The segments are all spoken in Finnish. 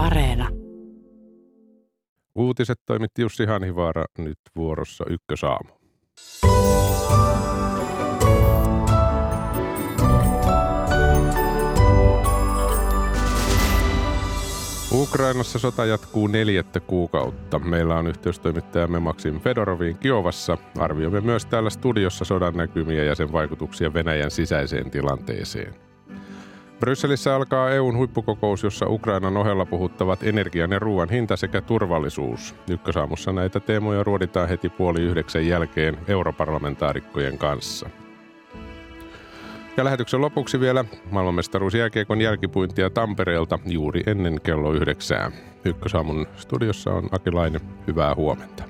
Areena. Uutiset toimitti Jussi Hanhivaara nyt vuorossa Ykkösaamu. Ukrainassa sota jatkuu neljättä kuukautta. Meillä on yhteystoimittajamme Maksim Fedoroviin Kiovassa. Arvioimme myös täällä studiossa sodan näkymiä ja sen vaikutuksia Venäjän sisäiseen tilanteeseen. Brysselissä alkaa EUn huippukokous, jossa Ukrainan ohella puhuttavat energian ja ruoan hinta sekä turvallisuus. Ykkösaamussa näitä teemoja ruoditaan heti puoli yhdeksän jälkeen europarlamentaarikkojen kanssa. Ja lähetyksen lopuksi vielä maailmanmestaruus jääkiekon jälkipuintia Tampereelta juuri ennen kello yhdeksää. Ykkösaamun studiossa on Akilainen. Hyvää huomenta.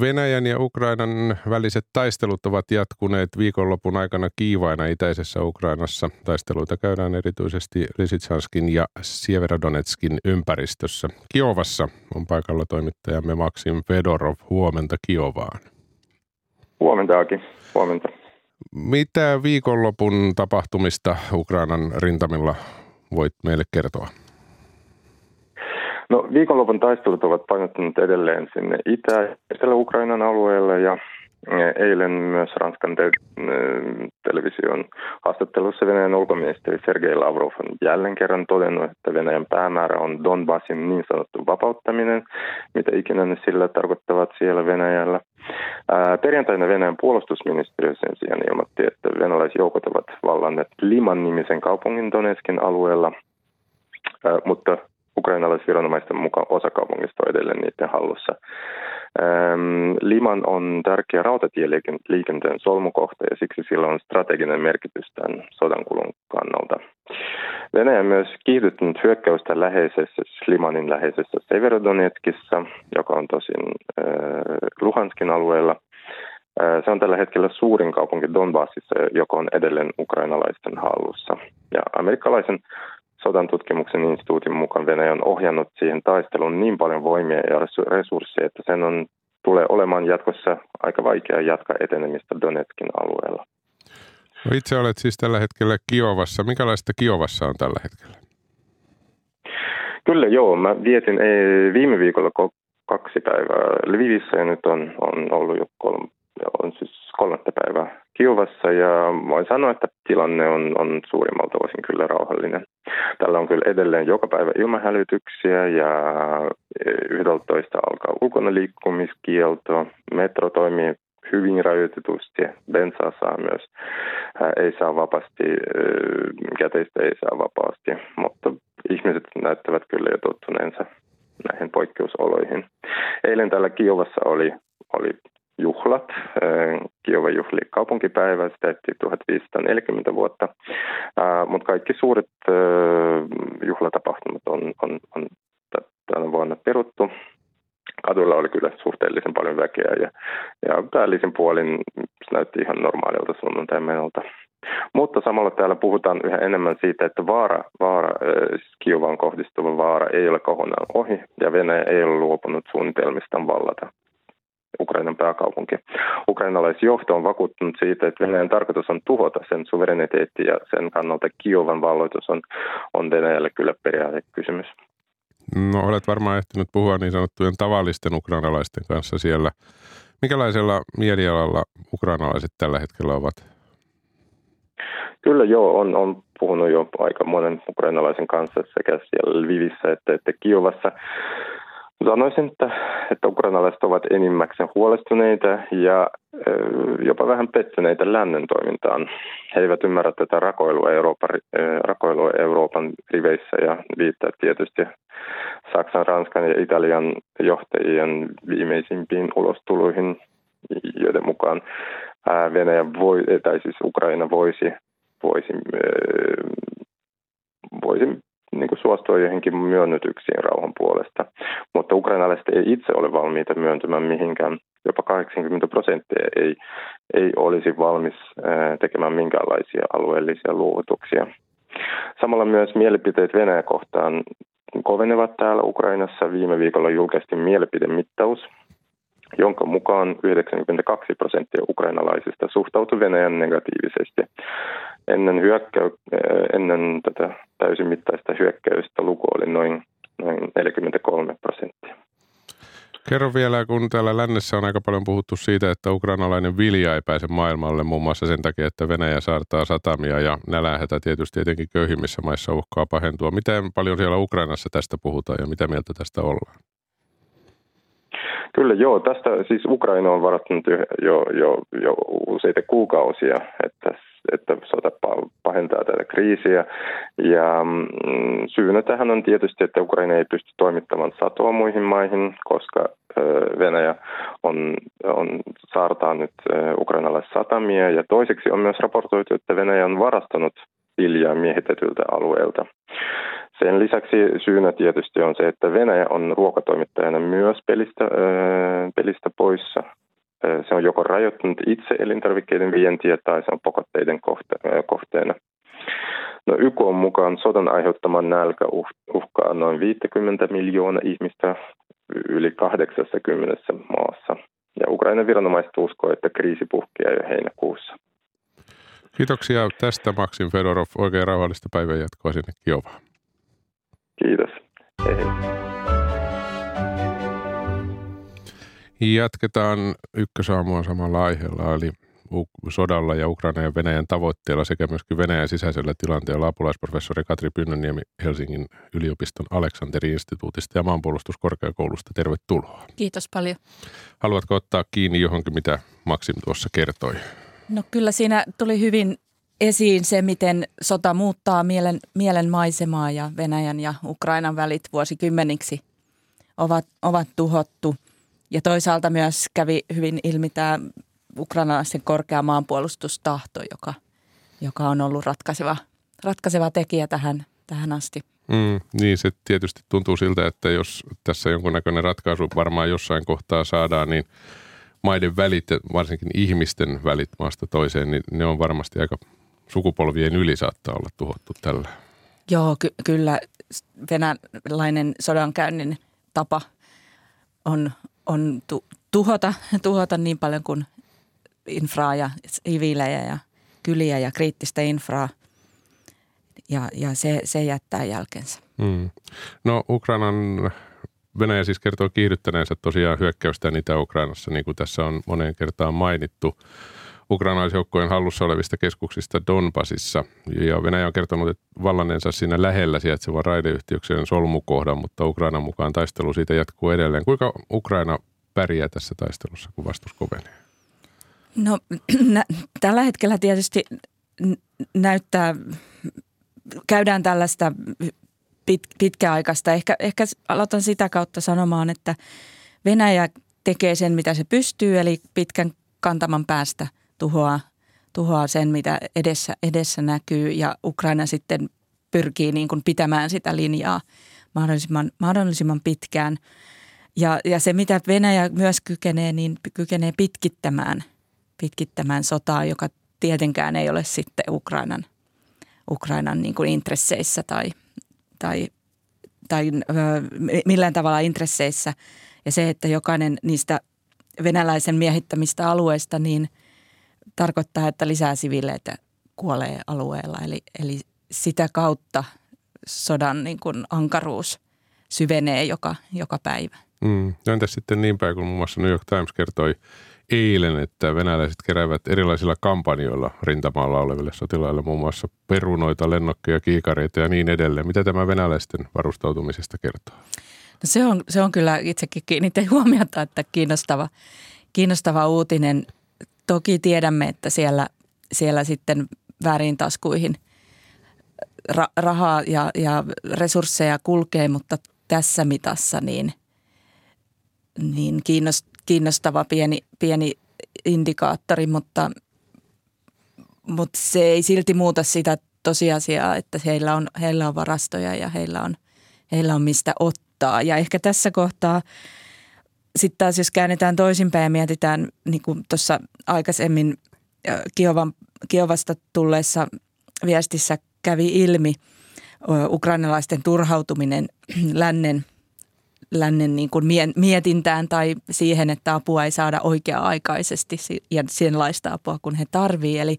Venäjän ja Ukrainan väliset taistelut ovat jatkuneet viikonlopun aikana kiivaina itäisessä Ukrainassa. Taisteluita käydään erityisesti Lisitsanskin ja Sieverodonetskin ympäristössä. Kiovassa on paikalla toimittajamme Maksim Fedorov. Huomenta Kiovaan. Huomenta Aki. Huomenta. Mitä viikonlopun tapahtumista Ukrainan rintamilla voit meille kertoa? No viikonlopun taistelut ovat painottuneet edelleen sinne Itä- Etelä-Ukrainan alueelle ja e, eilen myös Ranskan te- e, television haastattelussa Venäjän ulkoministeri Sergei Lavrov on jälleen kerran todennut, että Venäjän päämäärä on Donbassin niin sanottu vapauttaminen, mitä ikinä ne sillä tarkoittavat siellä Venäjällä. Perjantaina Venäjän puolustusministeriö sen sijaan ilmoitti, että venäläisjoukot ovat vallanneet Liman nimisen kaupungin Donetskin alueella, mutta ukrainalaisviranomaisten mukaan osa kaupungista on edelleen niiden hallussa. Ähm, Liman on tärkeä rautatieliikenteen solmukohta ja siksi sillä on strateginen merkitys tämän sodankulun kannalta. Venäjä myös kiihdyttänyt hyökkäystä läheisessä, Limanin läheisessä Severodonetskissa, joka on tosin äh, Luhanskin alueella. Äh, se on tällä hetkellä suurin kaupunki Donbassissa, joka on edelleen ukrainalaisten hallussa. Ja amerikkalaisen sodan tutkimuksen instituutin mukaan Venäjä on ohjannut siihen taisteluun niin paljon voimia ja resursseja, että sen on, tulee olemaan jatkossa aika vaikea jatkaa etenemistä Donetskin alueella. No itse olet siis tällä hetkellä Kiovassa. Minkälaista Kiovassa on tällä hetkellä? Kyllä joo. Mä vietin viime viikolla kaksi päivää Lvivissä ja nyt on, on ollut jo kolme, on siis kolmatta päivää Kiovassa ja voin sanoa, että tilanne on, on suurimmalta osin kyllä rauhallinen. Tällä on kyllä edelleen joka päivä ilmahälytyksiä ja 11 alkaa ulkona liikkumiskielto. Metro toimii hyvin rajoitetusti. Bensaa saa myös, ei saa vapaasti, käteistä ei saa vapaasti, mutta ihmiset näyttävät kyllä jo tottuneensa näihin poikkeusoloihin. Eilen täällä Kiovassa oli, oli juhlat. Kiova juhli kaupunkipäivä, sitä tehtiin 1540 vuotta, mutta kaikki suuret juhlatapahtumat on, on, on tänä vuonna peruttu. Kadulla oli kyllä suhteellisen paljon väkeä ja, ja päällisin puolin se näytti ihan normaalilta sunnuntai menolta. Mutta samalla täällä puhutaan yhä enemmän siitä, että vaara, vaara siis Kiovaan kohdistuva vaara ei ole kokonaan ohi ja Venäjä ei ole luopunut suunnitelmistaan vallata Ukrainan pääkaupunki. Ukrainalaisjohto on vakuuttunut siitä, että Venäjän tarkoitus on tuhota sen suvereniteetti ja sen kannalta Kiovan valloitus on, on Venäjälle kyllä periaatekysymys. No olet varmaan ehtinyt puhua niin sanottujen tavallisten ukrainalaisten kanssa siellä. Mikälaisella mielialalla ukrainalaiset tällä hetkellä ovat? Kyllä joo, on, on puhunut jo aika monen ukrainalaisen kanssa sekä siellä Lvivissä että, että Kiovassa. Sanoisin, että, että ukrainalaiset ovat enimmäkseen huolestuneita ja jopa vähän pettyneitä lännen toimintaan. He eivät ymmärrä tätä rakoilua, Euroopan, rakoilua Euroopan riveissä ja viittaa tietysti Saksan, Ranskan ja Italian johtajien viimeisimpiin ulostuluihin, joiden mukaan Venäjä voi, tai siis Ukraina voisi, voisi, voisi niin kuin suostua johonkin myönnytyksiin rauhan puolesta. Mutta ukrainalaiset ei itse ole valmiita myöntymään mihinkään. Jopa 80 prosenttia ei, ei olisi valmis tekemään minkäänlaisia alueellisia luovutuksia. Samalla myös mielipiteet Venäjä kohtaan kovenevat täällä Ukrainassa. Viime viikolla julkaistiin mielipidemittaus, jonka mukaan 92 prosenttia ukrainalaisista suhtautui Venäjän negatiivisesti. ennen, hyökkäy, ennen tätä täysimittaista hyökkäystä luku oli noin, noin 43 prosenttia. Kerro vielä, kun täällä lännessä on aika paljon puhuttu siitä, että ukrainalainen vilja ei pääse maailmalle muun muassa sen takia, että Venäjä saartaa satamia ja nälähätä tietysti etenkin köyhimmissä maissa uhkaa pahentua. Miten paljon siellä Ukrainassa tästä puhutaan ja mitä mieltä tästä ollaan? Kyllä joo, tästä siis Ukraina on varattanut jo, jo, jo, useita kuukausia, että, että sota pahentaa tätä kriisiä. Ja mm, syynä tähän on tietysti, että Ukraina ei pysty toimittamaan satoa muihin maihin, koska Venäjä on, on saartaa nyt satamia. Ja toiseksi on myös raportoitu, että Venäjä on varastanut viljaa miehitetyltä alueelta. Sen lisäksi syynä tietysti on se, että Venäjä on ruokatoimittajana myös pelistä, pelistä poissa. Se on joko rajoittanut itse elintarvikkeiden vientiä tai se on pakotteiden kohteena. No YK on mukaan sodan aiheuttaman nälkä uhkaa noin 50 miljoonaa ihmistä yli 80 maassa. Ja Ukrainan viranomaiset uskoo, että kriisi puhkeaa jo heinäkuussa. Kiitoksia tästä Maksim Fedorov. Oikein rauhallista päivän jatkoa sinne Kiovaan. Kiitos. Hei hei. Jatketaan ykkösaamua samalla aiheella, eli sodalla ja Ukrainan ja Venäjän tavoitteella sekä myöskin Venäjän sisäisellä tilanteella apulaisprofessori Katri Pynnöniemi Helsingin yliopiston Aleksanteri-instituutista ja maanpuolustuskorkeakoulusta. Tervetuloa. Kiitos paljon. Haluatko ottaa kiinni johonkin, mitä Maksim tuossa kertoi? No kyllä siinä tuli hyvin esiin se, miten sota muuttaa mielen, mielen maisemaa ja Venäjän ja Ukrainan välit vuosikymmeniksi ovat, ovat tuhottu. Ja toisaalta myös kävi hyvin ilmi tämä ukrainalaisten korkea maanpuolustustahto, joka, joka on ollut ratkaiseva, ratkaiseva tekijä tähän, tähän asti. Mm, niin, se tietysti tuntuu siltä, että jos tässä jonkunnäköinen ratkaisu varmaan jossain kohtaa saadaan, niin maiden välit, varsinkin ihmisten välit maasta toiseen, niin ne on varmasti aika sukupolvien yli saattaa olla tuhottu tällä. Joo, ky- kyllä venäläinen sodankäynnin tapa on, on tu- tuhota, tuhota niin paljon kuin infraa ja siviilejä ja kyliä ja kriittistä infraa. Ja, ja se, se jättää jälkensä. Mm. No Ukrainan Venäjä siis kertoo kiihdyttäneensä tosiaan hyökkäystä Itä-Ukrainassa, niin kuin tässä on moneen kertaan mainittu ukrainaisjoukkojen hallussa olevista keskuksista Donbasissa. Ja Venäjä on kertonut, että vallanneensa siinä lähellä sijaitsevan raideyhtiökseen solmukohdan, mutta Ukrainan mukaan taistelu siitä jatkuu edelleen. Kuinka Ukraina pärjää tässä taistelussa, kun vastus kovenee? No nä- tällä hetkellä tietysti näyttää, käydään tällaista pit, pitkäaikaista. Ehkä, ehkä aloitan sitä kautta sanomaan, että Venäjä tekee sen, mitä se pystyy, eli pitkän kantaman päästä – tuhoaa, tuhoaa sen, mitä edessä, edessä näkyy ja Ukraina sitten pyrkii niin kuin pitämään sitä linjaa mahdollisimman, mahdollisimman pitkään. Ja, ja se, mitä Venäjä myös kykenee, niin kykenee pitkittämään, pitkittämään sotaa, joka tietenkään ei ole sitten Ukrainan, Ukrainan niin kuin intresseissä tai, tai, tai millään tavalla intresseissä. Ja se, että jokainen niistä venäläisen miehittämistä alueista, niin – tarkoittaa, että lisää siviileitä kuolee alueella. Eli, eli sitä kautta sodan niin kuin ankaruus syvenee joka, joka päivä. Mm. Entäs sitten niin päin, kun muun muassa New York Times kertoi eilen, että venäläiset keräävät erilaisilla kampanjoilla rintamaalla oleville sotilaille muun muassa perunoita, lennokkeja, kiikareita ja niin edelleen. Mitä tämä venäläisten varustautumisesta kertoo? No se, on, se on kyllä itsekin kiinnitin huomiota, että kiinnostava, kiinnostava uutinen – Toki tiedämme, että siellä, siellä sitten väärin taskuihin ra- rahaa ja, ja resursseja kulkee, mutta tässä mitassa niin, niin kiinnostava pieni, pieni indikaattori, mutta, mutta se ei silti muuta sitä tosiasiaa, että heillä on, heillä on varastoja ja heillä on, heillä on mistä ottaa. Ja ehkä tässä kohtaa – sitten taas jos käännetään toisinpäin ja mietitään, niin kuin tuossa aikaisemmin Kiovan, Kiovasta tulleessa viestissä kävi ilmi, ukrainalaisten turhautuminen lännen, lännen niin kuin mietintään tai siihen, että apua ei saada oikea-aikaisesti ja senlaista apua kun he tarvii. Eli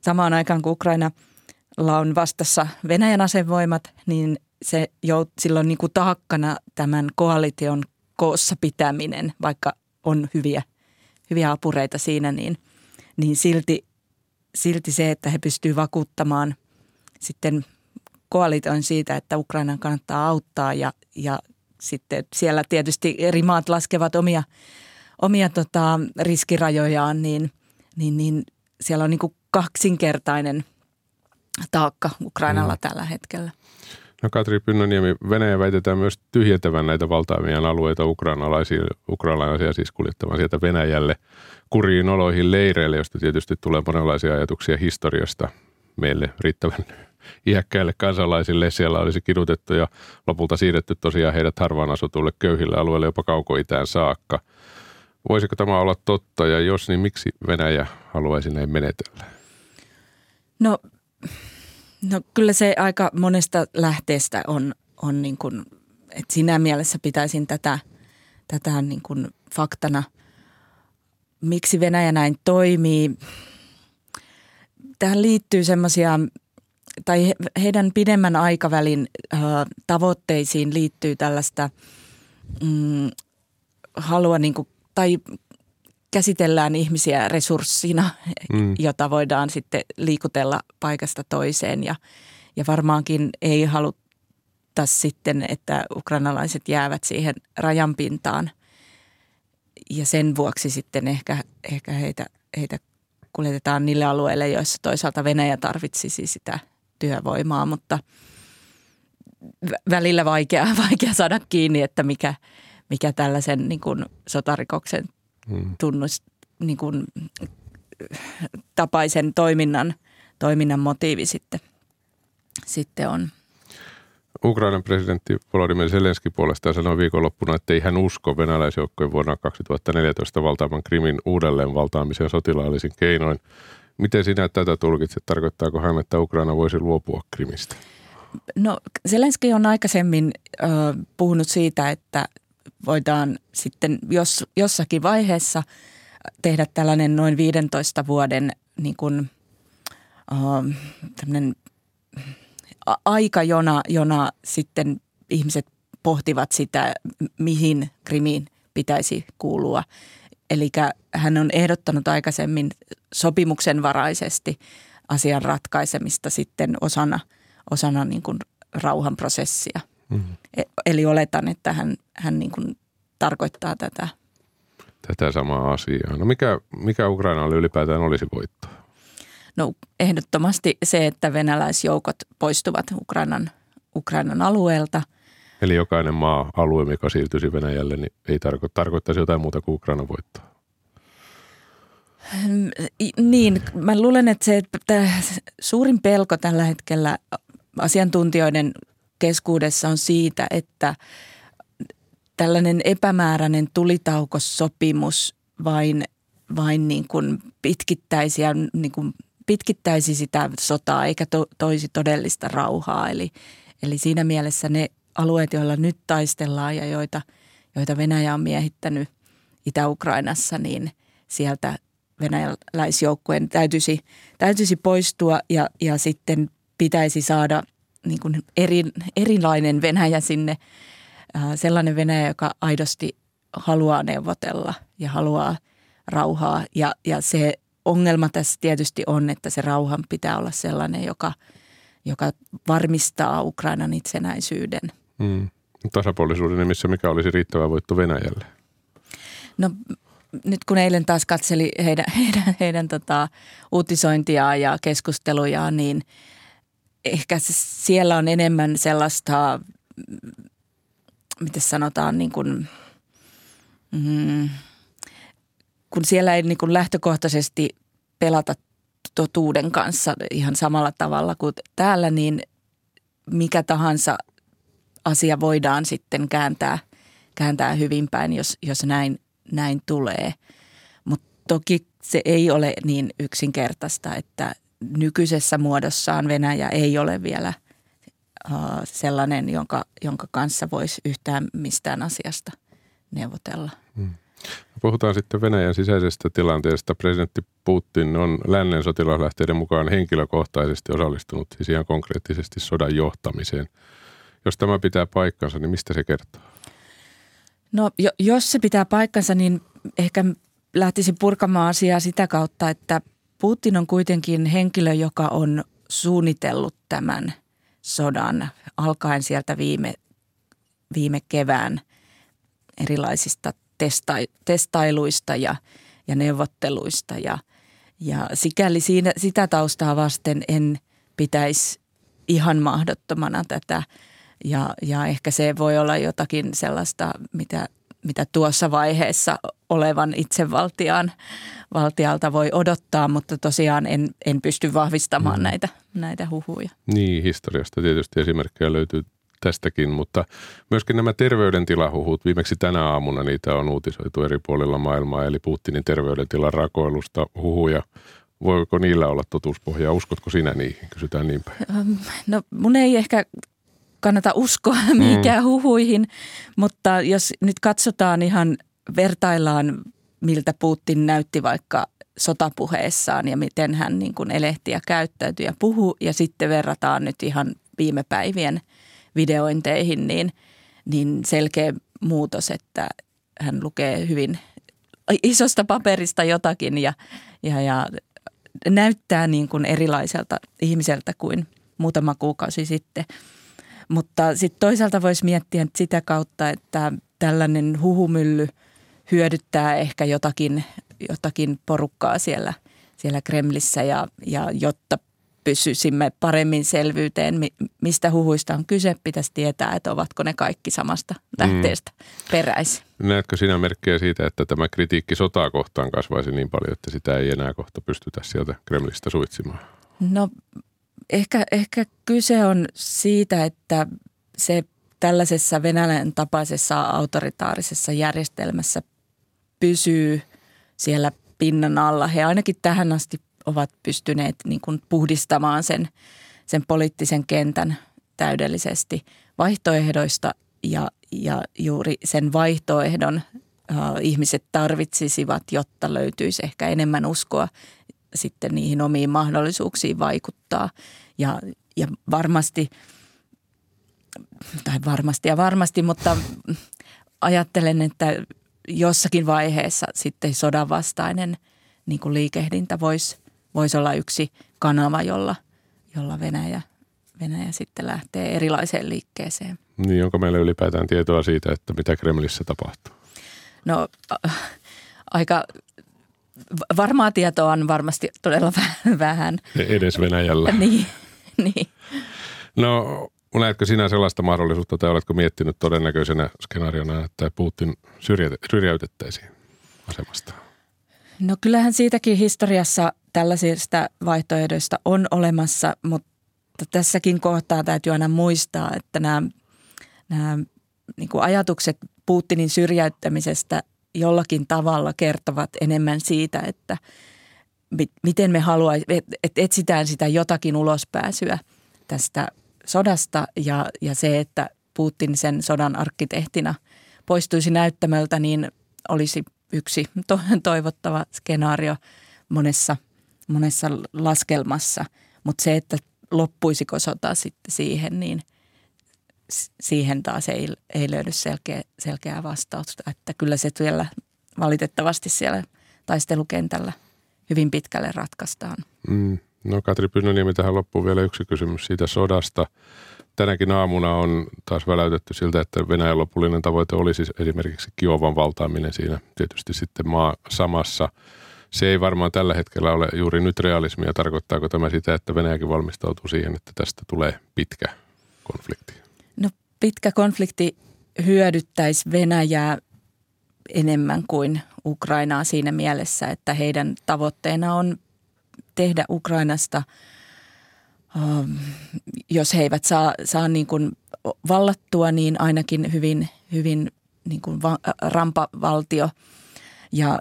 samaan aikaan kun Ukrainalla on vastassa Venäjän asevoimat, niin se jo silloin niin kuin taakkana tämän koalition koossa pitäminen, vaikka on hyviä, hyviä apureita siinä, niin, niin silti, silti se, että he pystyvät vakuuttamaan sitten koalition siitä, että Ukrainan kannattaa auttaa ja, ja sitten siellä tietysti eri maat laskevat omia, omia tota, riskirajojaan, niin, niin, niin siellä on niin kuin kaksinkertainen taakka Ukrainalla mm. tällä hetkellä. No Katri Pynnöniemi, Venäjä väitetään myös tyhjentävän näitä valtaamia alueita ukrainalaisia, ukrainalaisia siis kuljettamaan sieltä Venäjälle kuriin oloihin leireille, josta tietysti tulee monenlaisia ajatuksia historiasta meille riittävän iäkkäille kansalaisille. Siellä olisi kidutettu ja lopulta siirretty tosiaan heidät harvaan asutulle köyhille alueille jopa kaukoitään saakka. Voisiko tämä olla totta ja jos, niin miksi Venäjä haluaisi näin menetellä? No, no kyllä se aika monesta lähteestä on, on niin kuin, että siinä mielessä pitäisin tätä, tätä niin kuin faktana. Miksi Venäjä näin toimii? Tähän liittyy semmoisia tai heidän pidemmän aikavälin äh, tavoitteisiin liittyy tällaista mm, halua niin kuin, tai käsitellään ihmisiä resurssina, mm. jota voidaan sitten liikutella paikasta toiseen ja, ja varmaankin ei haluta sitten, että ukrainalaiset jäävät siihen rajanpintaan ja sen vuoksi sitten ehkä, ehkä heitä, heitä kuljetetaan niille alueille, joissa toisaalta Venäjä tarvitsisi sitä – työvoimaa, mutta välillä vaikea, vaikea saada kiinni, että mikä, mikä tällaisen niin kuin sotarikoksen hmm. tunnus, niin kuin, tapaisen toiminnan, toiminnan motiivi sitten, sitten on. Ukrainan presidentti Volodymyr Zelenski puolestaan sanoi viikonloppuna, että ei hän usko venäläisjoukkojen vuonna 2014 valtaavan Krimin uudelleen valtaamiseen sotilaallisin keinoin. Miten sinä tätä tulkitset? Tarkoittaako hän, että Ukraina voisi luopua Krimistä? No Zelenski on aikaisemmin ö, puhunut siitä, että voidaan sitten jos, jossakin vaiheessa tehdä tällainen noin 15 vuoden niin kuin, ö, aika, jona, jona sitten ihmiset pohtivat sitä, mihin Krimiin pitäisi kuulua. Eli hän on ehdottanut aikaisemmin sopimuksen varaisesti asian ratkaisemista sitten osana, osana niin kuin rauhanprosessia. Mm-hmm. Eli oletan, että hän, hän niin kuin tarkoittaa tätä. Tätä samaa asiaa. No mikä, mikä Ukrainalle ylipäätään olisi voittaa? No ehdottomasti se, että venäläisjoukot poistuvat Ukrainan, Ukrainan alueelta. Eli jokainen maa-alue, mikä siirtyisi Venäjälle, niin ei tarko- tarkoittaisi jotain muuta kuin Ukraina voittaa. Niin, mä luulen, että se että suurin pelko tällä hetkellä asiantuntijoiden keskuudessa on siitä, että tällainen epämääräinen tulitaukosopimus vain, vain niin kuin pitkittäisi, ja niin kuin pitkittäisi sitä sotaa eikä to, toisi todellista rauhaa. Eli, eli siinä mielessä ne alueet, joilla nyt taistellaan ja joita, joita Venäjä on miehittänyt Itä-Ukrainassa, niin sieltä venäläisjoukkueen täytyisi, täytyisi poistua ja, ja sitten pitäisi saada niin kuin eri, erilainen Venäjä sinne, sellainen Venäjä, joka aidosti haluaa neuvotella ja haluaa rauhaa. Ja, ja se ongelma tässä tietysti on, että se rauhan pitää olla sellainen, joka, joka varmistaa Ukrainan itsenäisyyden. Mm. Tasapuolisuuden nimissä mikä olisi riittävä voitto Venäjälle? No nyt kun eilen taas katseli heidän, heidän, heidän tota, uutisointiaan ja keskustelujaan, niin ehkä siellä on enemmän sellaista, miten sanotaan, niin kuin, mm, kun siellä ei niin kuin lähtökohtaisesti pelata totuuden kanssa ihan samalla tavalla kuin täällä, niin mikä tahansa asia voidaan sitten kääntää, kääntää hyvin päin, jos, jos näin näin tulee. Mutta toki se ei ole niin yksinkertaista, että nykyisessä muodossaan Venäjä ei ole vielä sellainen, jonka, jonka kanssa voisi yhtään mistään asiasta neuvotella. Hmm. Puhutaan sitten Venäjän sisäisestä tilanteesta. Presidentti Putin on lännen sotilaslähteiden mukaan henkilökohtaisesti osallistunut siis ihan konkreettisesti sodan johtamiseen. Jos tämä pitää paikkansa, niin mistä se kertoo? No jos se pitää paikkansa, niin ehkä lähtisin purkamaan asiaa sitä kautta, että Putin on kuitenkin henkilö, joka on suunnitellut tämän sodan alkaen sieltä viime, viime kevään erilaisista testai, testailuista ja, ja neuvotteluista. Ja, ja sikäli siinä, sitä taustaa vasten en pitäisi ihan mahdottomana tätä. Ja, ja ehkä se voi olla jotakin sellaista, mitä, mitä tuossa vaiheessa olevan itsevaltiaan valtialta voi odottaa, mutta tosiaan en, en pysty vahvistamaan mm. näitä, näitä huhuja. Niin, historiasta tietysti esimerkkejä löytyy tästäkin, mutta myöskin nämä terveydentilahuhut, viimeksi tänä aamuna niitä on uutisoitu eri puolilla maailmaa, eli Putinin terveydentilan rakoilusta huhuja. Voiko niillä olla totuuspohjaa? Uskotko sinä niihin? Kysytään niin päin. No mun ei ehkä kannata uskoa mihinkään mm. huhuihin, mutta jos nyt katsotaan ihan vertaillaan, miltä Putin näytti vaikka sotapuheessaan ja miten hän niin kuin elehti ja käyttäytyi ja puhu ja sitten verrataan nyt ihan viime päivien – videointeihin, niin, niin selkeä muutos, että hän lukee hyvin isosta paperista jotakin ja, ja, ja näyttää niin kuin erilaiselta ihmiseltä kuin muutama kuukausi sitten. Mutta sitten toisaalta voisi miettiä sitä kautta, että tällainen huhumylly hyödyttää ehkä jotakin, jotakin porukkaa siellä, siellä Kremlissä ja, ja jotta pysyisimme paremmin selvyyteen, mistä huhuista on kyse. Pitäisi tietää, että ovatko ne kaikki samasta lähteestä mm. peräisin. Näetkö sinä merkkejä siitä, että tämä kritiikki sotaa kohtaan kasvaisi niin paljon, että sitä ei enää kohta pystytä sieltä Kremlistä suitsimaan? No ehkä, ehkä kyse on siitä, että se tällaisessa Venäjän tapaisessa autoritaarisessa järjestelmässä pysyy siellä pinnan alla. He ainakin tähän asti ovat pystyneet niin kuin puhdistamaan sen, sen poliittisen kentän täydellisesti vaihtoehdoista ja, ja juuri sen vaihtoehdon äh, ihmiset tarvitsisivat, jotta löytyisi ehkä enemmän uskoa sitten niihin omiin mahdollisuuksiin vaikuttaa. Ja, ja varmasti, tai varmasti ja varmasti, mutta ajattelen, että jossakin vaiheessa sitten sodan vastainen niin kuin liikehdintä voisi voisi olla yksi kanava, jolla, jolla Venäjä, Venäjä sitten lähtee erilaiseen liikkeeseen. Niin, onko meillä ylipäätään tietoa siitä, että mitä Kremlissä tapahtuu? No aika varmaa tietoa on varmasti todella vähän. Edes Venäjällä. niin, niin. No näetkö sinä sellaista mahdollisuutta tai oletko miettinyt todennäköisenä skenaariona, että Putin syrjäytettäisiin asemasta? No kyllähän siitäkin historiassa tällaisista vaihtoehdoista on olemassa, mutta tässäkin kohtaa täytyy aina muistaa, että nämä, nämä niin kuin ajatukset Putinin syrjäyttämisestä jollakin tavalla kertovat enemmän siitä, että miten me haluaisimme, että etsitään sitä jotakin ulospääsyä tästä sodasta ja, ja se, että Putin sen sodan arkkitehtina poistuisi näyttämöltä, niin olisi yksi toivottava skenaario monessa, monessa laskelmassa. Mutta se, että loppuisiko sota sitten siihen, niin siihen taas ei, ei löydy selkeä, selkeää vastausta. Että kyllä se vielä valitettavasti siellä taistelukentällä hyvin pitkälle ratkaistaan. Mm. No Katri Pynnöniemi, tähän loppuun vielä yksi kysymys siitä sodasta tänäkin aamuna on taas väläytetty siltä, että Venäjän lopullinen tavoite olisi esimerkiksi Kiovan valtaaminen siinä tietysti sitten maa samassa. Se ei varmaan tällä hetkellä ole juuri nyt realismia. Tarkoittaako tämä sitä, että Venäjäkin valmistautuu siihen, että tästä tulee pitkä konflikti? No pitkä konflikti hyödyttäisi Venäjää enemmän kuin Ukrainaa siinä mielessä, että heidän tavoitteena on tehdä Ukrainasta – Ähm, jos he eivät saa, saa niin kuin vallattua, niin ainakin hyvin, hyvin niin kuin va, rampavaltio. Ja,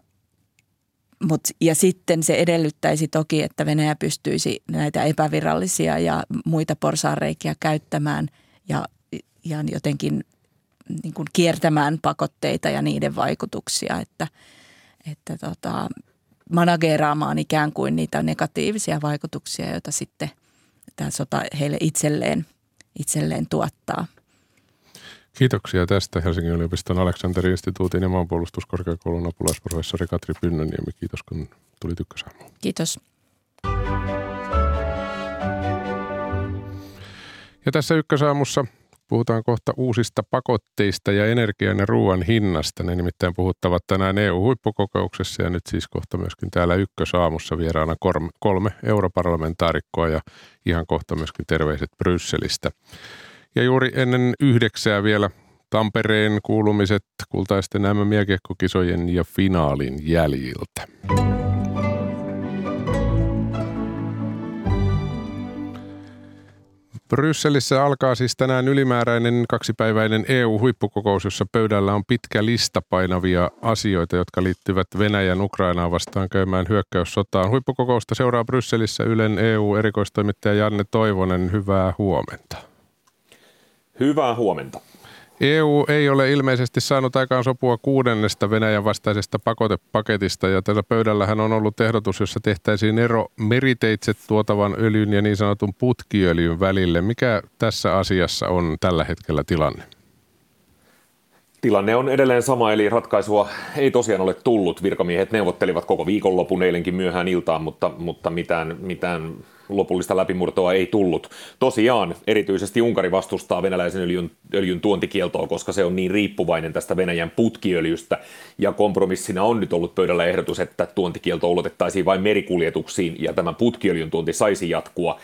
mut, ja sitten se edellyttäisi toki, että Venäjä pystyisi näitä epävirallisia ja muita porsaareikia käyttämään ja, ja jotenkin niin kuin kiertämään pakotteita ja niiden vaikutuksia, että, että tota, manageraamaan ikään kuin niitä negatiivisia vaikutuksia, joita sitten tämä sota heille itselleen, itselleen tuottaa. Kiitoksia tästä Helsingin yliopiston Aleksander-instituutin ja maanpuolustuskorkeakoulun apulaisprofessori Katri Pynnöniemi. Kiitos kun tuli Ykkösaamuun. Kiitos. Ja tässä Ykkösaamussa puhutaan kohta uusista pakotteista ja energian ja ruoan hinnasta. Ne nimittäin puhuttavat tänään EU-huippukokouksessa ja nyt siis kohta myöskin täällä Ykkösaamussa vieraana kolme, europarlamentaarikkoa ja ihan kohta myöskin terveiset Brysselistä. Ja juuri ennen yhdeksää vielä Tampereen kuulumiset kultaisten MM-jääkiekkokisojen ja finaalin jäljiltä. Brysselissä alkaa siis tänään ylimääräinen kaksipäiväinen EU-huippukokous, jossa pöydällä on pitkä lista painavia asioita, jotka liittyvät Venäjän Ukrainaan vastaan käymään hyökkäyssotaan. Huippukokousta seuraa Brysselissä Ylen EU-erikoistoimittaja Janne Toivonen. Hyvää huomenta. Hyvää huomenta. EU ei ole ilmeisesti saanut aikaan sopua kuudennesta Venäjän vastaisesta pakotepaketista ja tällä pöydällähän on ollut ehdotus, jossa tehtäisiin ero meriteitse tuotavan öljyn ja niin sanotun putkiöljyn välille. Mikä tässä asiassa on tällä hetkellä tilanne? Tilanne on edelleen sama, eli ratkaisua ei tosiaan ole tullut. Virkamiehet neuvottelivat koko viikonlopun eilenkin myöhään iltaan, mutta, mutta mitään, mitään lopullista läpimurtoa ei tullut. Tosiaan, erityisesti Unkari vastustaa venäläisen öljyn, öljyn tuontikieltoa, koska se on niin riippuvainen tästä Venäjän putkiöljystä. Ja kompromissina on nyt ollut pöydällä ehdotus, että tuontikielto ulotettaisiin vain merikuljetuksiin ja tämä putkiöljyn tuonti saisi jatkua.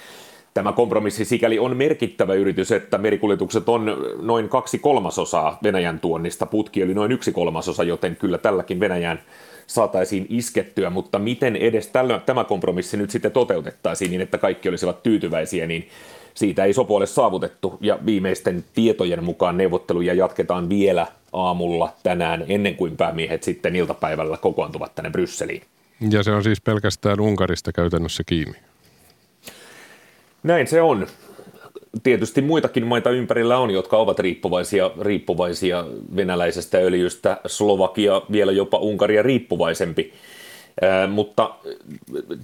Tämä kompromissi sikäli on merkittävä yritys, että merikuljetukset on noin kaksi kolmasosaa Venäjän tuonnista, putkiöljy noin yksi kolmasosa, joten kyllä tälläkin Venäjän saataisiin iskettyä, mutta miten edes tällä, tämä kompromissi nyt sitten toteutettaisiin niin, että kaikki olisivat tyytyväisiä, niin siitä ei sopu ole saavutettu. Ja viimeisten tietojen mukaan neuvotteluja jatketaan vielä aamulla tänään ennen kuin päämiehet sitten iltapäivällä kokoontuvat tänne Brysseliin. Ja se on siis pelkästään Unkarista käytännössä kiinni. Näin se on tietysti muitakin maita ympärillä on, jotka ovat riippuvaisia, riippuvaisia venäläisestä öljystä. Slovakia vielä jopa Unkaria riippuvaisempi mutta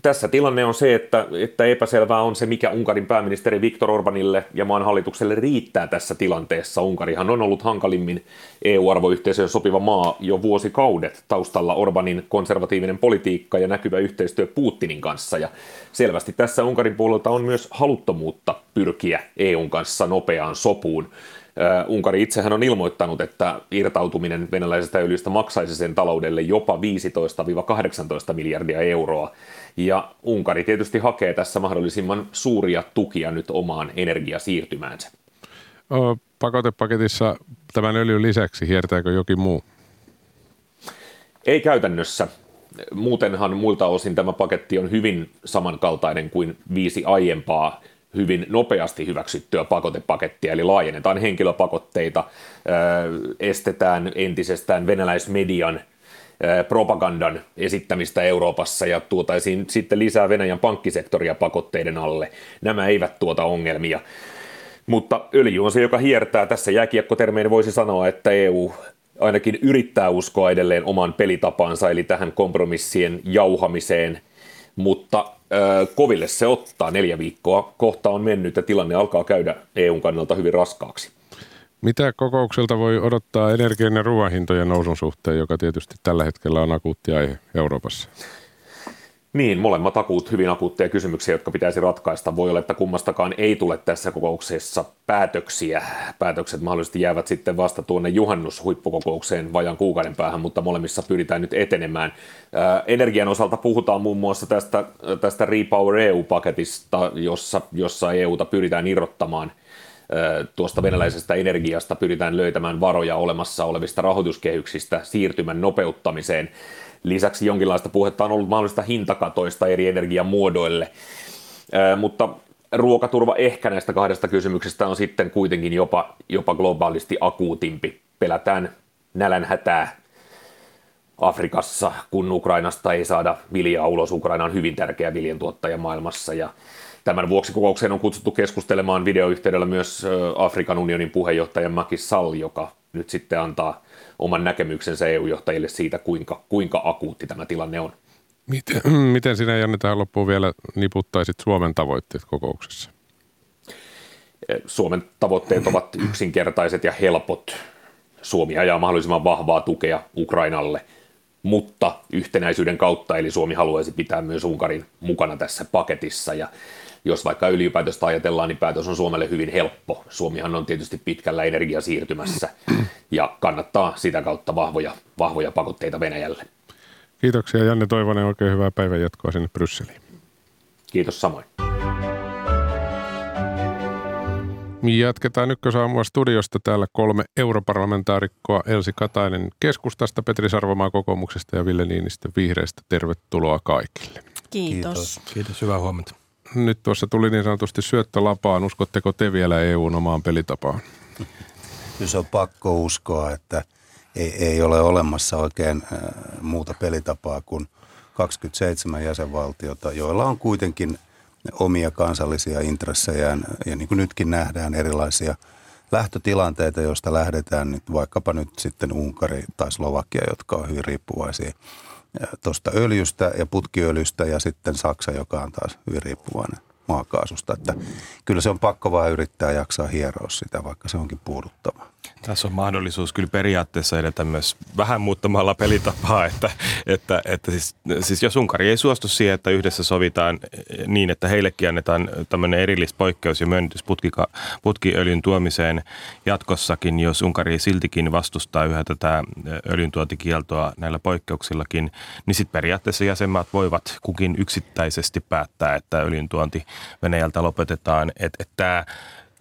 tässä tilanne on se, että, että epäselvää on se, mikä Unkarin pääministeri Viktor Orbanille ja maan hallitukselle riittää tässä tilanteessa. Unkarihan on ollut hankalimmin EU-arvoyhteisöön sopiva maa jo vuosikaudet. Taustalla Orbanin konservatiivinen politiikka ja näkyvä yhteistyö Putinin kanssa. Ja selvästi tässä Unkarin puolelta on myös haluttomuutta pyrkiä EUn kanssa nopeaan sopuun. Unkari itsehän on ilmoittanut, että irtautuminen venäläisestä öljystä maksaisi sen taloudelle jopa 15-18 miljardia euroa. Ja Unkari tietysti hakee tässä mahdollisimman suuria tukia nyt omaan energiasiirtymäänsä. Pakotepaketissa tämän öljyn lisäksi hiertääkö jokin muu? Ei käytännössä. Muutenhan muilta osin tämä paketti on hyvin samankaltainen kuin viisi aiempaa hyvin nopeasti hyväksyttyä pakotepakettia, eli laajennetaan henkilöpakotteita, estetään entisestään venäläismedian propagandan esittämistä Euroopassa ja tuotaisiin sitten lisää Venäjän pankkisektoria pakotteiden alle. Nämä eivät tuota ongelmia. Mutta öljy on se, joka hiertää. Tässä jääkiekkotermein voisi sanoa, että EU ainakin yrittää uskoa edelleen oman pelitapaansa, eli tähän kompromissien jauhamiseen, mutta koville se ottaa. Neljä viikkoa kohta on mennyt ja tilanne alkaa käydä EUn kannalta hyvin raskaaksi. Mitä kokoukselta voi odottaa energian ja ruoanhintojen nousun suhteen, joka tietysti tällä hetkellä on akuutti aihe Euroopassa? Niin, molemmat akuut, hyvin akuutteja kysymyksiä, jotka pitäisi ratkaista. Voi olla, että kummastakaan ei tule tässä kokouksessa päätöksiä. Päätökset mahdollisesti jäävät sitten vasta tuonne juhannushuippukokoukseen vajan kuukauden päähän, mutta molemmissa pyritään nyt etenemään. Ää, energian osalta puhutaan muun muassa tästä, tästä Repower EU-paketista, jossa, jossa EUta pyritään irrottamaan tuosta venäläisestä energiasta pyritään löytämään varoja olemassa olevista rahoituskehyksistä siirtymän nopeuttamiseen. Lisäksi jonkinlaista puhetta on ollut mahdollista hintakatoista eri energiamuodoille, mutta ruokaturva ehkä näistä kahdesta kysymyksestä on sitten kuitenkin jopa, jopa globaalisti akuutimpi. Pelätään nälänhätää Afrikassa, kun Ukrainasta ei saada viljaa ulos. Ukraina on hyvin tärkeä viljantuottaja maailmassa ja Tämän vuoksi kokoukseen on kutsuttu keskustelemaan videoyhteydellä myös Afrikan unionin puheenjohtaja Macky Sall, joka nyt sitten antaa oman näkemyksensä EU-johtajille siitä, kuinka, kuinka akuutti tämä tilanne on. Miten, miten sinä Janne tähän loppuun vielä niputtaisit Suomen tavoitteet kokouksessa? Suomen tavoitteet ovat yksinkertaiset ja helpot. Suomi ajaa mahdollisimman vahvaa tukea Ukrainalle, mutta yhtenäisyyden kautta, eli Suomi haluaisi pitää myös Unkarin mukana tässä paketissa. Ja jos vaikka öljypäätöstä ajatellaan, niin päätös on Suomelle hyvin helppo. Suomihan on tietysti pitkällä energiasiirtymässä ja kannattaa sitä kautta vahvoja, vahvoja pakotteita Venäjälle. Kiitoksia Janne Toivonen, oikein hyvää päivän jatkoa sinne Brysseliin. Kiitos samoin. Jatketaan ykkösaamua studiosta. Täällä kolme europarlamentaarikkoa. Elsi Katainen keskustasta, Petri Sarvomaa kokoomuksesta ja Ville Niinistö vihreistä. Tervetuloa kaikille. Kiitos. Kiitos, Kiitos hyvää huomenta. Nyt tuossa tuli niin sanotusti syöttölapaan. Uskotteko te vielä EUn omaan pelitapaan? Kyllä se on pakko uskoa, että ei, ei ole olemassa oikein äh, muuta pelitapaa kuin 27 jäsenvaltiota, joilla on kuitenkin omia kansallisia intressejään ja niin kuin nytkin nähdään erilaisia lähtötilanteita, joista lähdetään nyt vaikkapa nyt sitten Unkari tai Slovakia, jotka on hyvin riippuvaisia tuosta öljystä ja putkiöljystä ja sitten Saksa, joka on taas hyvin riippuvainen maakaasusta. Että kyllä se on pakko vaan yrittää jaksaa hieroa sitä, vaikka se onkin puuduttavaa. Tässä on mahdollisuus kyllä periaatteessa edetä myös vähän muuttamalla pelitapaa, että, että, että siis, siis jos Unkari ei suostu siihen, että yhdessä sovitaan niin, että heillekin annetaan tämmöinen erillispoikkeus ja myönnytys putkiöljyn tuomiseen jatkossakin, jos Unkari siltikin vastustaa yhä tätä öljyntuotikieltoa näillä poikkeuksillakin, niin sitten periaatteessa jäsenmaat voivat kukin yksittäisesti päättää, että öljyntuonti Venäjältä lopetetaan. Että, että tämä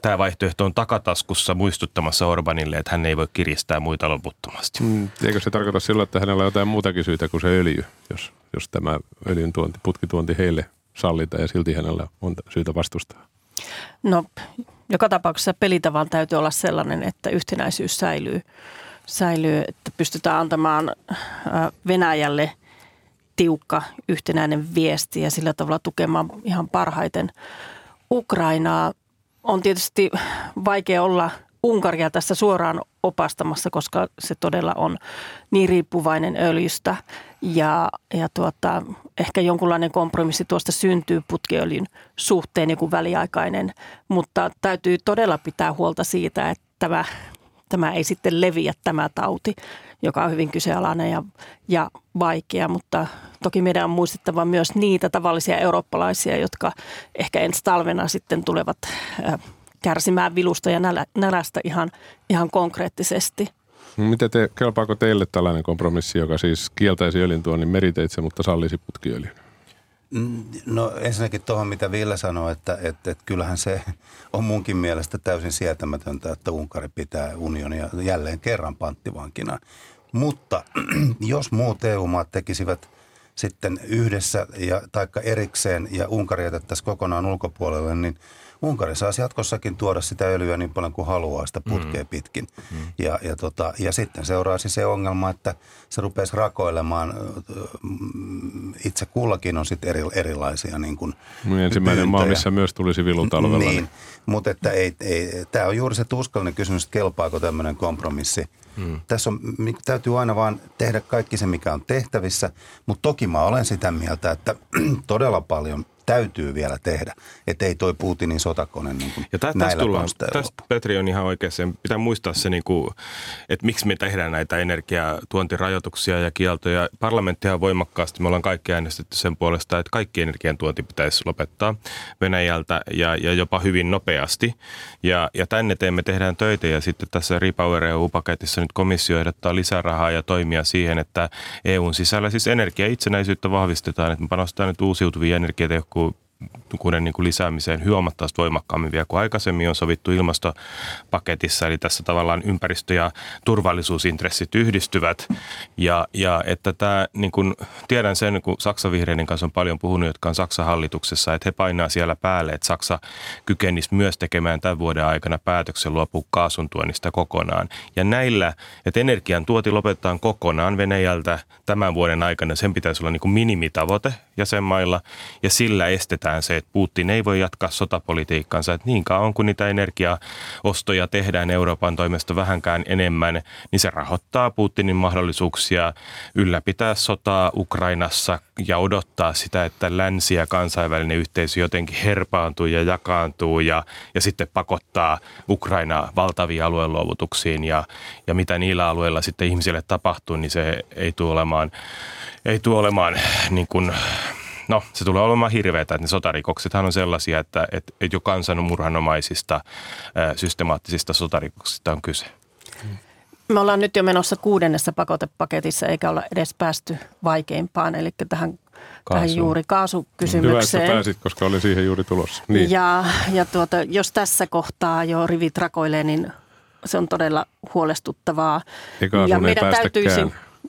tämä vaihtoehto on takataskussa muistuttamassa Orbanille, että hän ei voi kiristää muita loputtomasti. Mm, eikö se tarkoita silloin, että hänellä on jotain muutakin syytä kuin se öljy, jos, jos tämä öljyn tuonti, putkituonti heille sallitaan ja silti hänellä on syytä vastustaa? No, joka tapauksessa pelitavan täytyy olla sellainen, että yhtenäisyys säilyy, säilyy että pystytään antamaan Venäjälle tiukka yhtenäinen viesti ja sillä tavalla tukemaan ihan parhaiten Ukrainaa on tietysti vaikea olla Unkaria tässä suoraan opastamassa, koska se todella on niin riippuvainen öljystä. Ja, ja tuota, ehkä jonkunlainen kompromissi tuosta syntyy putkiöljyn suhteen, joku väliaikainen, mutta täytyy todella pitää huolta siitä, että tämä, tämä ei sitten leviä tämä tauti, joka on hyvin kyseenalainen ja, ja vaikea, mutta toki meidän on muistettava myös niitä tavallisia eurooppalaisia, jotka ehkä ensi talvena sitten tulevat kärsimään vilusta ja nälästä ihan, ihan konkreettisesti. Miten te, kelpaako teille tällainen kompromissi, joka siis kieltäisi öljyntuonnin meriteitse, mutta sallisi putkiöljyn? Mm, no ensinnäkin tuohon, mitä Ville sanoi, että, että, että kyllähän se on munkin mielestä täysin sietämätöntä, että Unkari pitää unionia jälleen kerran panttivankina. Mutta jos muut EU-maat tekisivät sitten yhdessä ja taikka erikseen ja Unkari jätettäisiin kokonaan ulkopuolelle, niin Unkari saisi jatkossakin tuoda sitä öljyä niin paljon kuin haluaa sitä putkea mm. pitkin. Mm. Ja, ja, tota, ja sitten seuraisi se ongelma, että se rupesi rakoilemaan. Itse kullakin on sitten eri, erilaisia niin kuin niin, Ensimmäinen pyyntöjä. maa, missä myös tulisi vilutalvella. Niin, niin. mutta että ei, ei, tämä on juuri se tuskallinen kysymys, että kelpaako tämmöinen kompromissi – Mm. Tässä on, täytyy aina vaan tehdä kaikki se, mikä on tehtävissä, mutta toki mä olen sitä mieltä, että todella paljon täytyy vielä tehdä, että ei toi Putinin sotakone niin kuin ja tästä näillä tullaan, Tästä Petri on ihan oikeassa. Pitää muistaa se, niin kuin, että miksi me tehdään näitä energiatuontirajoituksia ja kieltoja. Parlamenttihan on voimakkaasti, me ollaan kaikki äänestetty sen puolesta, että kaikki energiantuonti pitäisi lopettaa Venäjältä ja, ja jopa hyvin nopeasti. Ja, ja tänne teemme tehdään töitä ja sitten tässä Repower EU-paketissa nyt komissio ehdottaa lisärahaa ja toimia siihen, että EUn sisällä siis energiaitsenäisyyttä vahvistetaan, että me panostetaan nyt uusiutuviin energiatehokkuuteen nagu tehokkuuden niin kuin lisäämiseen huomattavasti voimakkaammin vielä kuin aikaisemmin on sovittu ilmastopaketissa. Eli tässä tavallaan ympäristö- ja turvallisuusintressit yhdistyvät. Ja, ja että tämä, niin kuin, tiedän sen, kun Saksan vihreiden kanssa on paljon puhunut, jotka on Saksan hallituksessa, että he painaa siellä päälle, että Saksa kykenisi myös tekemään tämän vuoden aikana päätöksen luopua kaasun tuonnista kokonaan. Ja näillä, että energian tuoti lopetetaan kokonaan Venäjältä tämän vuoden aikana, sen pitäisi olla niin kuin minimitavoite jäsenmailla, ja sillä estetään tiedetään se, että Putin ei voi jatkaa sotapolitiikkansa, että niin kauan kun niitä energiaostoja tehdään Euroopan toimesta vähänkään enemmän, niin se rahoittaa Putinin mahdollisuuksia ylläpitää sotaa Ukrainassa ja odottaa sitä, että länsi ja kansainvälinen yhteisö jotenkin herpaantuu ja jakaantuu ja, ja sitten pakottaa Ukraina valtaviin alueluovutuksiin ja, ja mitä niillä alueilla sitten ihmisille tapahtuu, niin se ei tule olemaan, ei tule olemaan niin kuin, no se tulee olemaan hirveätä, että ne sotarikoksethan on sellaisia, että, että, että jo kansanmurhanomaisista systemaattisista sotarikoksista on kyse. Me ollaan nyt jo menossa kuudennessa pakotepaketissa, eikä olla edes päästy vaikeimpaan, eli tähän, tähän juuri kaasukysymykseen. Hyvä, että pääsit, koska olin siihen juuri tulossa. Niin. Ja, ja tuota, jos tässä kohtaa jo rivit rakoilee, niin se on todella huolestuttavaa. ja meidän täytyisi,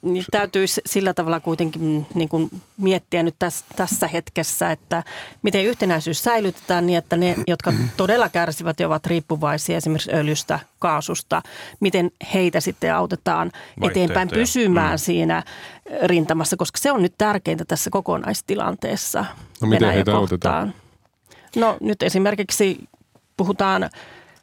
niin täytyisi sillä tavalla kuitenkin niin kuin miettiä nyt tässä, tässä hetkessä, että miten yhtenäisyys säilytetään niin, että ne, jotka todella kärsivät ja ovat riippuvaisia esimerkiksi öljystä, kaasusta, miten heitä sitten autetaan eteenpäin pysymään mm. siinä rintamassa, koska se on nyt tärkeintä tässä kokonaistilanteessa. No miten heitä kohtaan. autetaan? No nyt esimerkiksi puhutaan,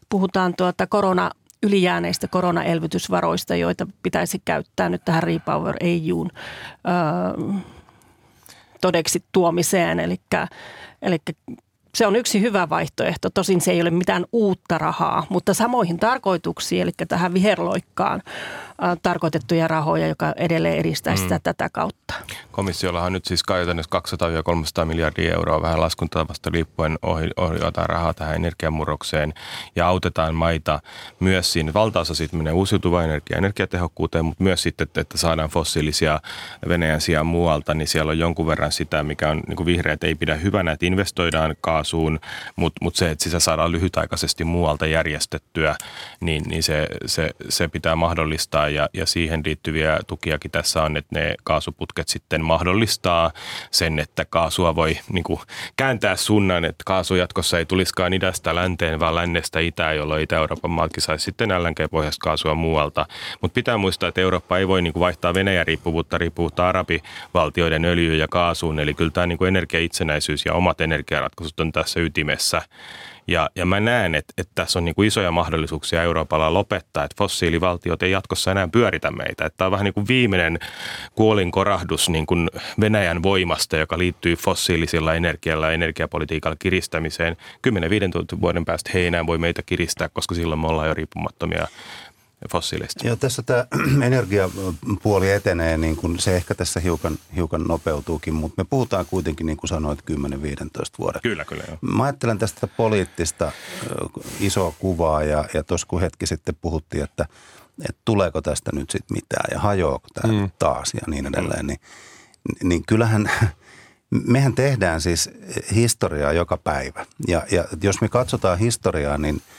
puhutaan tuota korona ylijääneistä koronaelvytysvaroista, joita pitäisi käyttää nyt tähän Repower EUn öö, todeksi tuomiseen. Eli, eli se on yksi hyvä vaihtoehto. Tosin se ei ole mitään uutta rahaa, mutta samoihin tarkoituksiin, eli tähän viherloikkaan tarkoitettuja rahoja, joka edelleen edistää sitä mm. tätä kautta. Komissiolla on nyt siis käytännössä 200-300 miljardia euroa vähän laskuntavasta liippuen ohjataan rahaa tähän energiamurrokseen ja autetaan maita myös siinä. Valtaosa siitä menee uusiutuvaan energia- energiatehokkuuteen, mutta myös sitten, että saadaan fossiilisia Venäjän sijaan muualta, niin siellä on jonkun verran sitä, mikä on niin kuin vihreät ei pidä hyvänä, että investoidaan kaasuun, mutta, mutta se, että sitä saadaan lyhytaikaisesti muualta järjestettyä, niin, niin se, se, se pitää mahdollistaa ja, ja siihen liittyviä tukiakin tässä on, että ne kaasuputket sitten mahdollistaa sen, että kaasua voi niin kuin kääntää sunnan, että kaasu jatkossa ei tulisikaan idästä länteen, vaan lännestä itään, jolloin Itä-Euroopan maatkin saisi sitten LNG-pohjaista kaasua muualta. Mutta pitää muistaa, että Eurooppa ei voi niin kuin vaihtaa Venäjän riippuvuutta riippuvuutta arabivaltioiden öljyyn ja kaasuun, eli kyllä tämä niin kuin energiaitsenäisyys ja omat energiaratkaisut on tässä ytimessä. Ja, ja mä näen, että, että tässä on niin kuin isoja mahdollisuuksia Euroopalla lopettaa, että fossiilivaltiot ei jatkossa enää pyöritä meitä. Että tämä on vähän niin kuin viimeinen kuolinkorahdus niin kuin Venäjän voimasta, joka liittyy fossiilisilla energialla ja energiapolitiikalla kiristämiseen. 10-15 vuoden päästä he ei enää voi meitä kiristää, koska silloin me ollaan jo riippumattomia fossiilista. Joo, tässä tämä energiapuoli etenee, niin kuin se ehkä tässä hiukan, hiukan nopeutuukin, mutta me puhutaan kuitenkin, niin kuin sanoit, 10-15 vuoden. Kyllä, kyllä. Joo. Mä ajattelen tästä poliittista isoa kuvaa ja, ja tuossa kun hetki sitten puhuttiin, että, että tuleeko tästä nyt sitten mitään ja hajoako tämä mm. taas ja niin edelleen, niin, niin kyllähän mehän tehdään siis historiaa joka päivä. Ja, ja jos me katsotaan historiaa, niin –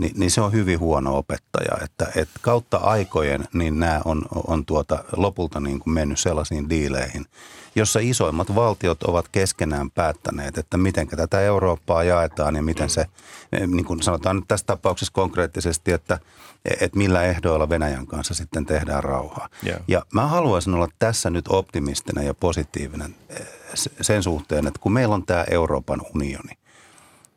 niin, niin se on hyvin huono opettaja. Että, että kautta aikojen niin nämä on, on tuota, lopulta niin kuin mennyt sellaisiin diileihin, jossa isoimmat valtiot ovat keskenään päättäneet, että miten tätä Eurooppaa jaetaan ja miten se, niin kuin sanotaan nyt tässä tapauksessa konkreettisesti, että, että millä ehdoilla Venäjän kanssa sitten tehdään rauhaa. Yeah. Ja mä haluaisin olla tässä nyt optimistinen ja positiivinen eh, sen suhteen, että kun meillä on tämä Euroopan unioni,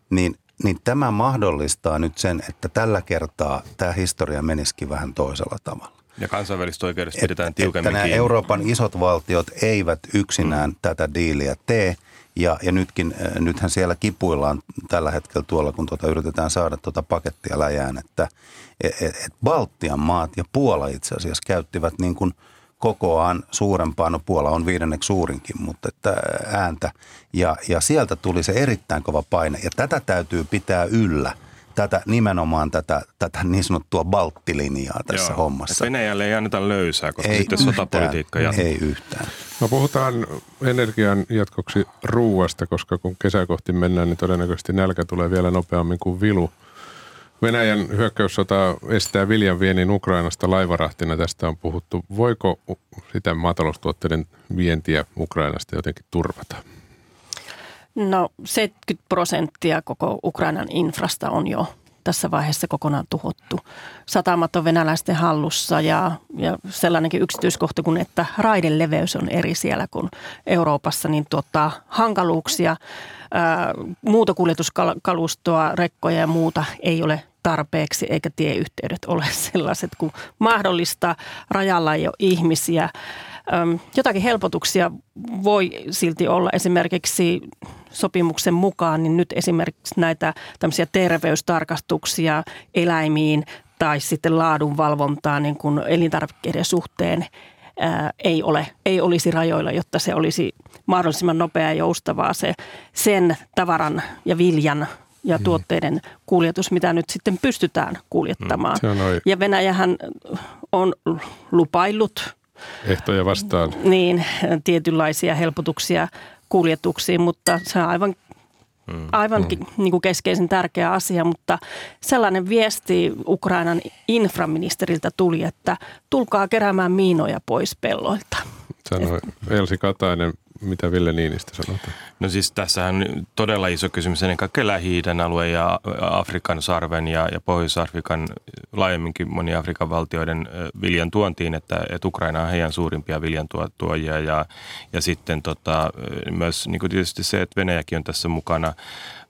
niin niin tämä mahdollistaa nyt sen, että tällä kertaa tämä historia menisikin vähän toisella tavalla. Ja kansainvälistä oikeudesta pidetään tiukemmin että nämä Euroopan isot valtiot eivät yksinään mm. tätä diiliä tee. Ja, ja nytkin, äh, nythän siellä kipuillaan tällä hetkellä tuolla, kun tuota yritetään saada tuota pakettia läjään, että et, et Baltian maat ja Puola itse asiassa käyttivät niin kuin – kokoaan suurempaa, no Puola on viidenneksi suurinkin, mutta että ääntä. Ja, ja sieltä tuli se erittäin kova paine ja tätä täytyy pitää yllä tätä, nimenomaan tätä, tätä niin sanottua balttilinjaa tässä Joo. hommassa. Venäjälle ei anneta löysää, koska ei sitten yhtään, sotapolitiikka jatkuu. Ei yhtään. No puhutaan energian jatkoksi ruuasta, koska kun kesäkohti mennään, niin todennäköisesti nälkä tulee vielä nopeammin kuin vilu. Venäjän hyökkäyssota estää viljan viennin Ukrainasta laivarahtina. Tästä on puhuttu. Voiko sitä maataloustuotteiden vientiä Ukrainasta jotenkin turvata? No 70 prosenttia koko Ukrainan infrasta on jo tässä vaiheessa kokonaan tuhottu. Satamat on venäläisten hallussa ja, ja sellainenkin yksityiskohta kuin, että raiden leveys on eri siellä kuin Euroopassa, niin tuottaa hankaluuksia. Ää, muuta kuljetuskalustoa, rekkoja ja muuta ei ole tarpeeksi eikä tieyhteydet ole sellaiset kuin mahdollista. Rajalla ei ole ihmisiä. Jotakin helpotuksia voi silti olla esimerkiksi sopimuksen mukaan, niin nyt esimerkiksi näitä tämmöisiä terveystarkastuksia eläimiin tai sitten laadunvalvontaa niin kuin elintarvikkeiden suhteen ää, ei, ole, ei olisi rajoilla, jotta se olisi mahdollisimman nopea ja joustavaa se sen tavaran ja viljan ja mm. tuotteiden kuljetus, mitä nyt sitten pystytään kuljettamaan. Mm, ja Venäjähän on lupaillut ehtoja vastaan. Niin, tietynlaisia helpotuksia kuljetuksiin, mutta se on aivan Mm, Aivan mm. Niin kuin keskeisen tärkeä asia, mutta sellainen viesti Ukrainan infraministeriltä tuli, että tulkaa keräämään miinoja pois pelloilta. Sanoi Elsi Katainen mitä Ville Niinistä sanotaan? No siis tässä on todella iso kysymys ennen kaikkea lähi alue ja Afrikan sarven ja, ja Pohjois-Afrikan laajemminkin moni Afrikan valtioiden viljan tuontiin, että, että Ukraina on heidän suurimpia viljan tuojia ja, ja sitten tota, myös niin kuin tietysti se, että Venäjäkin on tässä mukana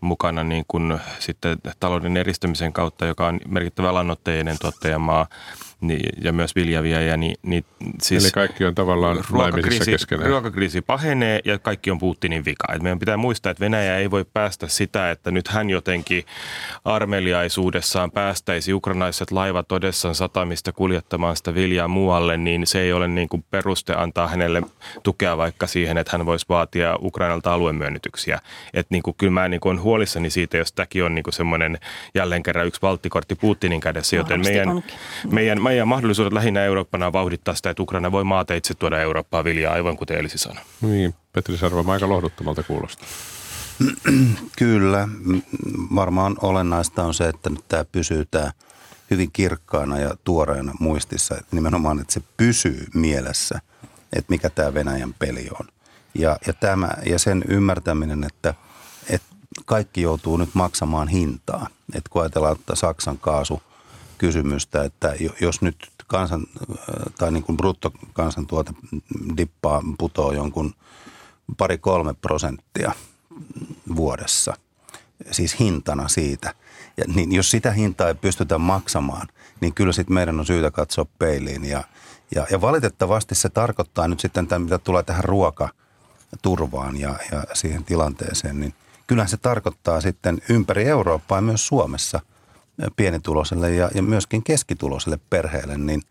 mukana niin kuin sitten talouden eristämisen kautta, joka on merkittävä lannoitteiden tuottajamaa niin, ja myös viljaviejä. Niin, niin siis Eli kaikki on tavallaan ruokakriisi, keskenään. Ruokakriisi pahenee ja kaikki on Putinin vika. Et meidän pitää muistaa, että Venäjä ei voi päästä sitä, että nyt hän jotenkin armeliaisuudessaan päästäisi ukrainaiset laivat Odessan satamista kuljettamaan sitä viljaa muualle, niin se ei ole niin kuin peruste antaa hänelle tukea vaikka siihen, että hän voisi vaatia Ukrainalta aluemyönnytyksiä. Että niin kuin, kyllä mä niin kuin huolissani siitä, jos tämäkin on niin kuin semmoinen jälleen kerran yksi valttikortti Putinin kädessä, joten meidän, meidän, meidän mahdollisuudet lähinnä Eurooppana vauhdittaa sitä, että Ukraina voi maateitse tuoda Eurooppaa viljaa, aivan kuten Elisi sanoi. Niin, Petri Sarva, aika lohduttomalta kuulostaa. Kyllä, varmaan olennaista on se, että nyt tämä pysyy tämä hyvin kirkkaana ja tuoreena muistissa, että nimenomaan, että se pysyy mielessä, että mikä tämä Venäjän peli on. Ja, ja, tämä, ja sen ymmärtäminen, että, että kaikki joutuu nyt maksamaan hintaa. Että kun ajatellaan että Saksan kaasu kysymystä, että jos nyt kansan, tai niin kuin bruttokansantuote dippaa, putoo jonkun pari-kolme prosenttia vuodessa, siis hintana siitä. Ja niin jos sitä hintaa ei pystytä maksamaan, niin kyllä sitten meidän on syytä katsoa peiliin. Ja, ja, ja valitettavasti se tarkoittaa nyt sitten, tämän, mitä tulee tähän ruokaturvaan ja, ja siihen tilanteeseen, niin kyllähän se tarkoittaa sitten ympäri Eurooppaa ja myös Suomessa – pienituloiselle ja, ja myöskin keskituloiselle perheelle, niin,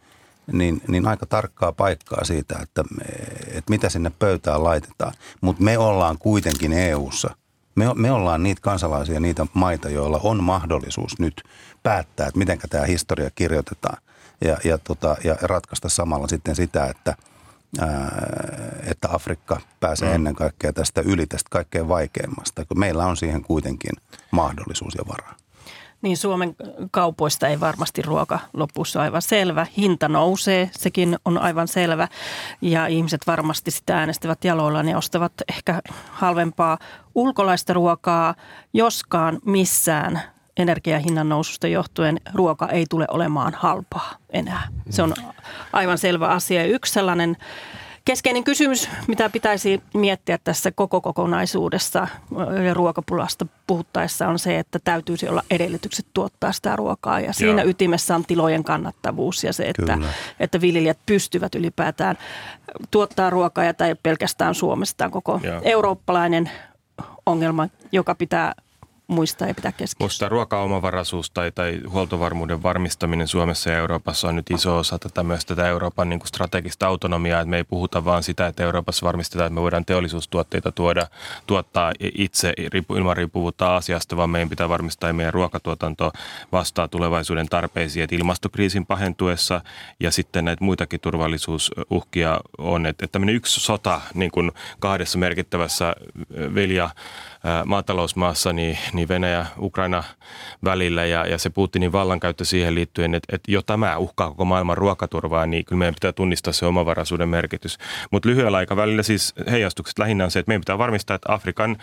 niin, niin aika tarkkaa paikkaa siitä, että, että mitä sinne pöytään laitetaan. Mutta me ollaan kuitenkin EU-ssa. Me, me ollaan niitä kansalaisia, niitä maita, joilla on mahdollisuus nyt päättää, että miten tämä historia kirjoitetaan ja, ja, tota, ja ratkaista samalla sitten sitä, että, että Afrikka pääsee mm. ennen kaikkea tästä yli tästä kaikkein vaikeimmasta, kun meillä on siihen kuitenkin mahdollisuus ja varaa. Niin Suomen kaupoista ei varmasti ruoka lopussa aivan selvä. Hinta nousee, sekin on aivan selvä. Ja ihmiset varmasti sitä äänestävät jaloillaan ja ostavat ehkä halvempaa ulkolaista ruokaa, joskaan missään energiahinnan noususta johtuen ruoka ei tule olemaan halpaa enää. Se on aivan selvä asia. Yksi sellainen Keskeinen kysymys, mitä pitäisi miettiä tässä koko kokonaisuudessa ja ruokapulasta puhuttaessa on se, että täytyisi olla edellytykset tuottaa sitä ruokaa. Ja siinä Joo. ytimessä on tilojen kannattavuus ja se, että, että viljelijät pystyvät ylipäätään tuottaa ruokaa ja tai pelkästään Suomesta koko Joo. eurooppalainen ongelma, joka pitää muistaa ja pitää keskiössä. Musta ruokaomavaraisuus tai, tai huoltovarmuuden varmistaminen Suomessa ja Euroopassa on nyt iso osa tätä myös tätä Euroopan niin kuin strategista autonomiaa, että me ei puhuta vaan sitä, että Euroopassa varmistetaan, että me voidaan teollisuustuotteita tuoda, tuottaa itse ilman riippuvuutta asiasta, vaan meidän pitää varmistaa, että meidän ruokatuotanto vastaa tulevaisuuden tarpeisiin, että ilmastokriisin pahentuessa ja sitten näitä muitakin turvallisuusuhkia on, että, että tämmöinen yksi sota niin kuin kahdessa merkittävässä vilja maatalousmaassa niin, niin Venäjä-Ukraina välillä ja, ja se Putinin vallankäyttö siihen liittyen, että, että jo tämä uhkaa koko maailman ruokaturvaa, niin kyllä meidän pitää tunnistaa se omavaraisuuden merkitys. Mutta lyhyellä aikavälillä siis heijastukset lähinnä on se, että meidän pitää varmistaa, että Afrikan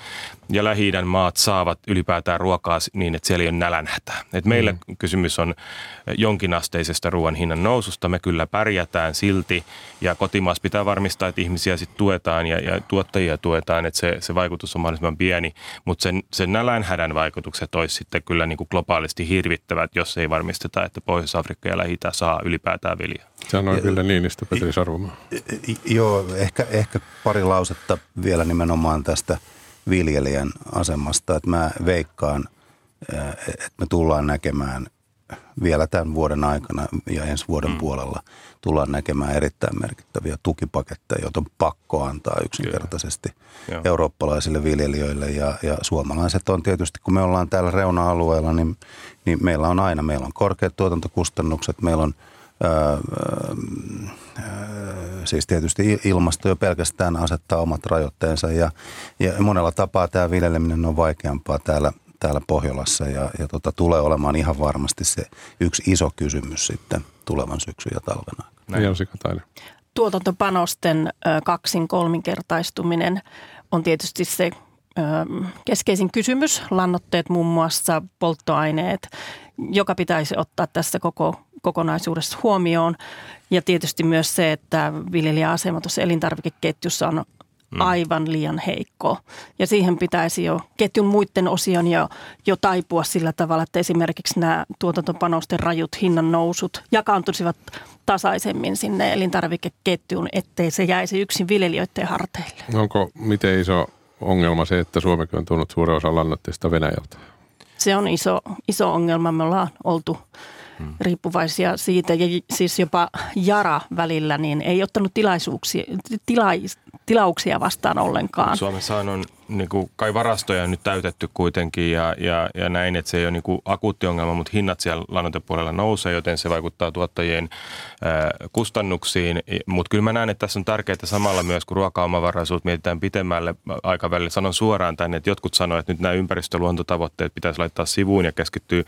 ja lähi maat saavat ylipäätään ruokaa niin, että siellä ei ole nälänhätä. Et meillä mm. kysymys on jonkinasteisesta ruoan hinnan noususta. Me kyllä pärjätään silti ja kotimaassa pitää varmistaa, että ihmisiä sitten tuetaan ja, ja tuottajia tuetaan, että se, se vaikutus on mahdollisimman pieni. Mutta sen, sen nälänhädän vaikutukset olisi sitten kyllä niin kuin globaalisti hirvittävät, jos ei varmisteta, että Pohjois-Afrikka ja lähi saa ylipäätään viljaa. Sanoi kyllä Niinistö, Petri Sarvomaa. Joo, ehkä, ehkä pari lausetta vielä nimenomaan tästä viljelijän asemasta. Että mä veikkaan, että me tullaan näkemään vielä tämän vuoden aikana ja ensi vuoden mm. puolella tullaan näkemään erittäin merkittäviä tukipaketteja, joita on pakko antaa yksinkertaisesti Kyllä. eurooppalaisille viljelijöille. Ja, ja suomalaiset on tietysti, kun me ollaan täällä reuna-alueella, niin, niin meillä on aina, meillä on korkeat tuotantokustannukset, meillä on Öö, öö, siis tietysti ilmasto jo pelkästään asettaa omat rajoitteensa ja, ja monella tapaa tämä viljeleminen on vaikeampaa täällä, täällä Pohjolassa ja, ja tota, tulee olemaan ihan varmasti se yksi iso kysymys sitten tulevan syksyn ja talven aikana. Tuotantopanosten kaksin kolminkertaistuminen on tietysti se keskeisin kysymys, lannotteet muun muassa, polttoaineet, joka pitäisi ottaa tässä koko kokonaisuudessa huomioon. Ja tietysti myös se, että viljelijäasema tuossa elintarvikeketjussa on mm. aivan liian heikko. Ja siihen pitäisi jo ketjun muiden osien jo, jo taipua sillä tavalla, että esimerkiksi nämä tuotantopanosten rajut hinnan nousut jakaantuisivat tasaisemmin sinne elintarvikeketjuun, ettei se jäisi yksin viljelijöiden harteille. Onko miten iso ongelma se, että Suomikin on tuonut suuren osan lannoitteista Venäjältä? Se on iso, iso ongelma. Me ollaan oltu riippuvaisia siitä ja siis jopa Jara välillä niin ei ottanut tilaisuuksia, tilais, tilauksia vastaan ollenkaan. Suomessa on niin kuin, kai varastoja nyt täytetty kuitenkin ja, ja, ja näin, että se ei ole niin kuin akuutti ongelma, mutta hinnat siellä lannoitepuolella nousee, joten se vaikuttaa tuottajien ää, kustannuksiin. Mutta kyllä mä näen, että tässä on tärkeää samalla myös, kun ruokaomavaraisuus mietitään pitemmälle aikavälille. Sanon suoraan tänne, että jotkut sanoivat, että nyt nämä ympäristöluontotavoitteet pitäisi laittaa sivuun ja keskittyä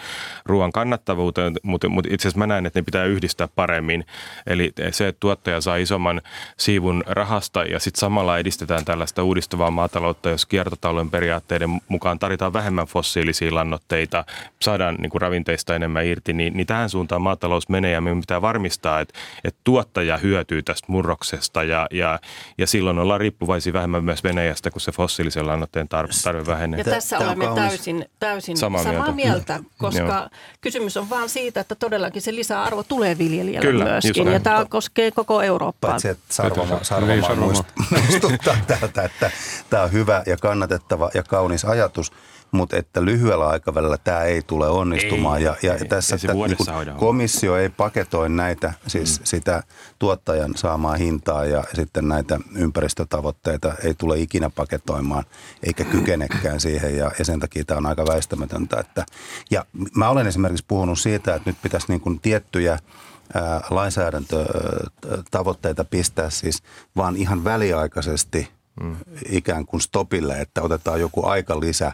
ruoan kannattavuuteen, mutta, mutta itse asiassa mä näen, että ne pitää yhdistää paremmin. Eli se, että tuottaja saa isomman siivun rahasta ja sitten samalla edistetään tällaista uudistuvaa maataloutta, jos kiertotalouden periaatteiden mukaan tarvitaan vähemmän fossiilisia lannoitteita, saadaan niin kuin ravinteista enemmän irti, niin, niin tähän suuntaan maatalous menee ja meidän pitää varmistaa, että, että tuottaja hyötyy tästä murroksesta ja, ja, ja silloin ollaan riippuvaisia vähemmän myös Venäjästä, kun se fossiilisen lannoitteen tarve, tarve vähenee. Ja tässä Tämä olemme täysin, täysin samaa, samaa mieltä, mieltä koska Joo. kysymys on vaan siitä, että todellakin se lisäarvo tulee viljelijälle Kyllä, myöskin. Ja tämä koskee koko Eurooppaa. Paitsi, että Sarvoma, Sarvoma muistuttaa tältä, että tämä on hyvä ja kannatettava ja kaunis ajatus, mutta että lyhyellä aikavälillä tämä ei tule onnistumaan. Ei, ja, ja ei, tässä ei niin komissio ei paketoi näitä, siis mm. sitä tuottajan saamaa hintaa ja sitten näitä ympäristötavoitteita ei tule ikinä paketoimaan, eikä kykenekään siihen ja, ja sen takia tämä on aika väistämätöntä. Että, ja mä olen esimerkiksi puhunut siitä, että nyt pitäisi niin kuin tiettyjä lainsäädäntötavoitteita pistää siis vaan ihan väliaikaisesti – mm. ikään kuin stopille, että otetaan joku aika lisä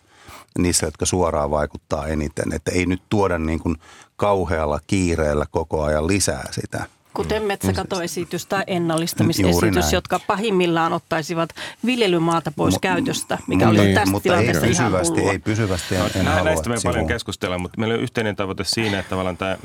niissä, jotka suoraan vaikuttaa eniten. Että ei nyt tuoda niin kuin kauhealla kiireellä koko ajan lisää sitä. Kuten metsäkatoesitys tai ennallistamisesitys, jotka pahimmillaan ottaisivat viljelymaata pois M- käytöstä, mikä oli niin, tästä mutta tilanteesta ei pysyvästi, ei pysyvästi en, en halua. Näistä me paljon keskustella, mutta meillä on yhteinen tavoite siinä, että tavallaan tämä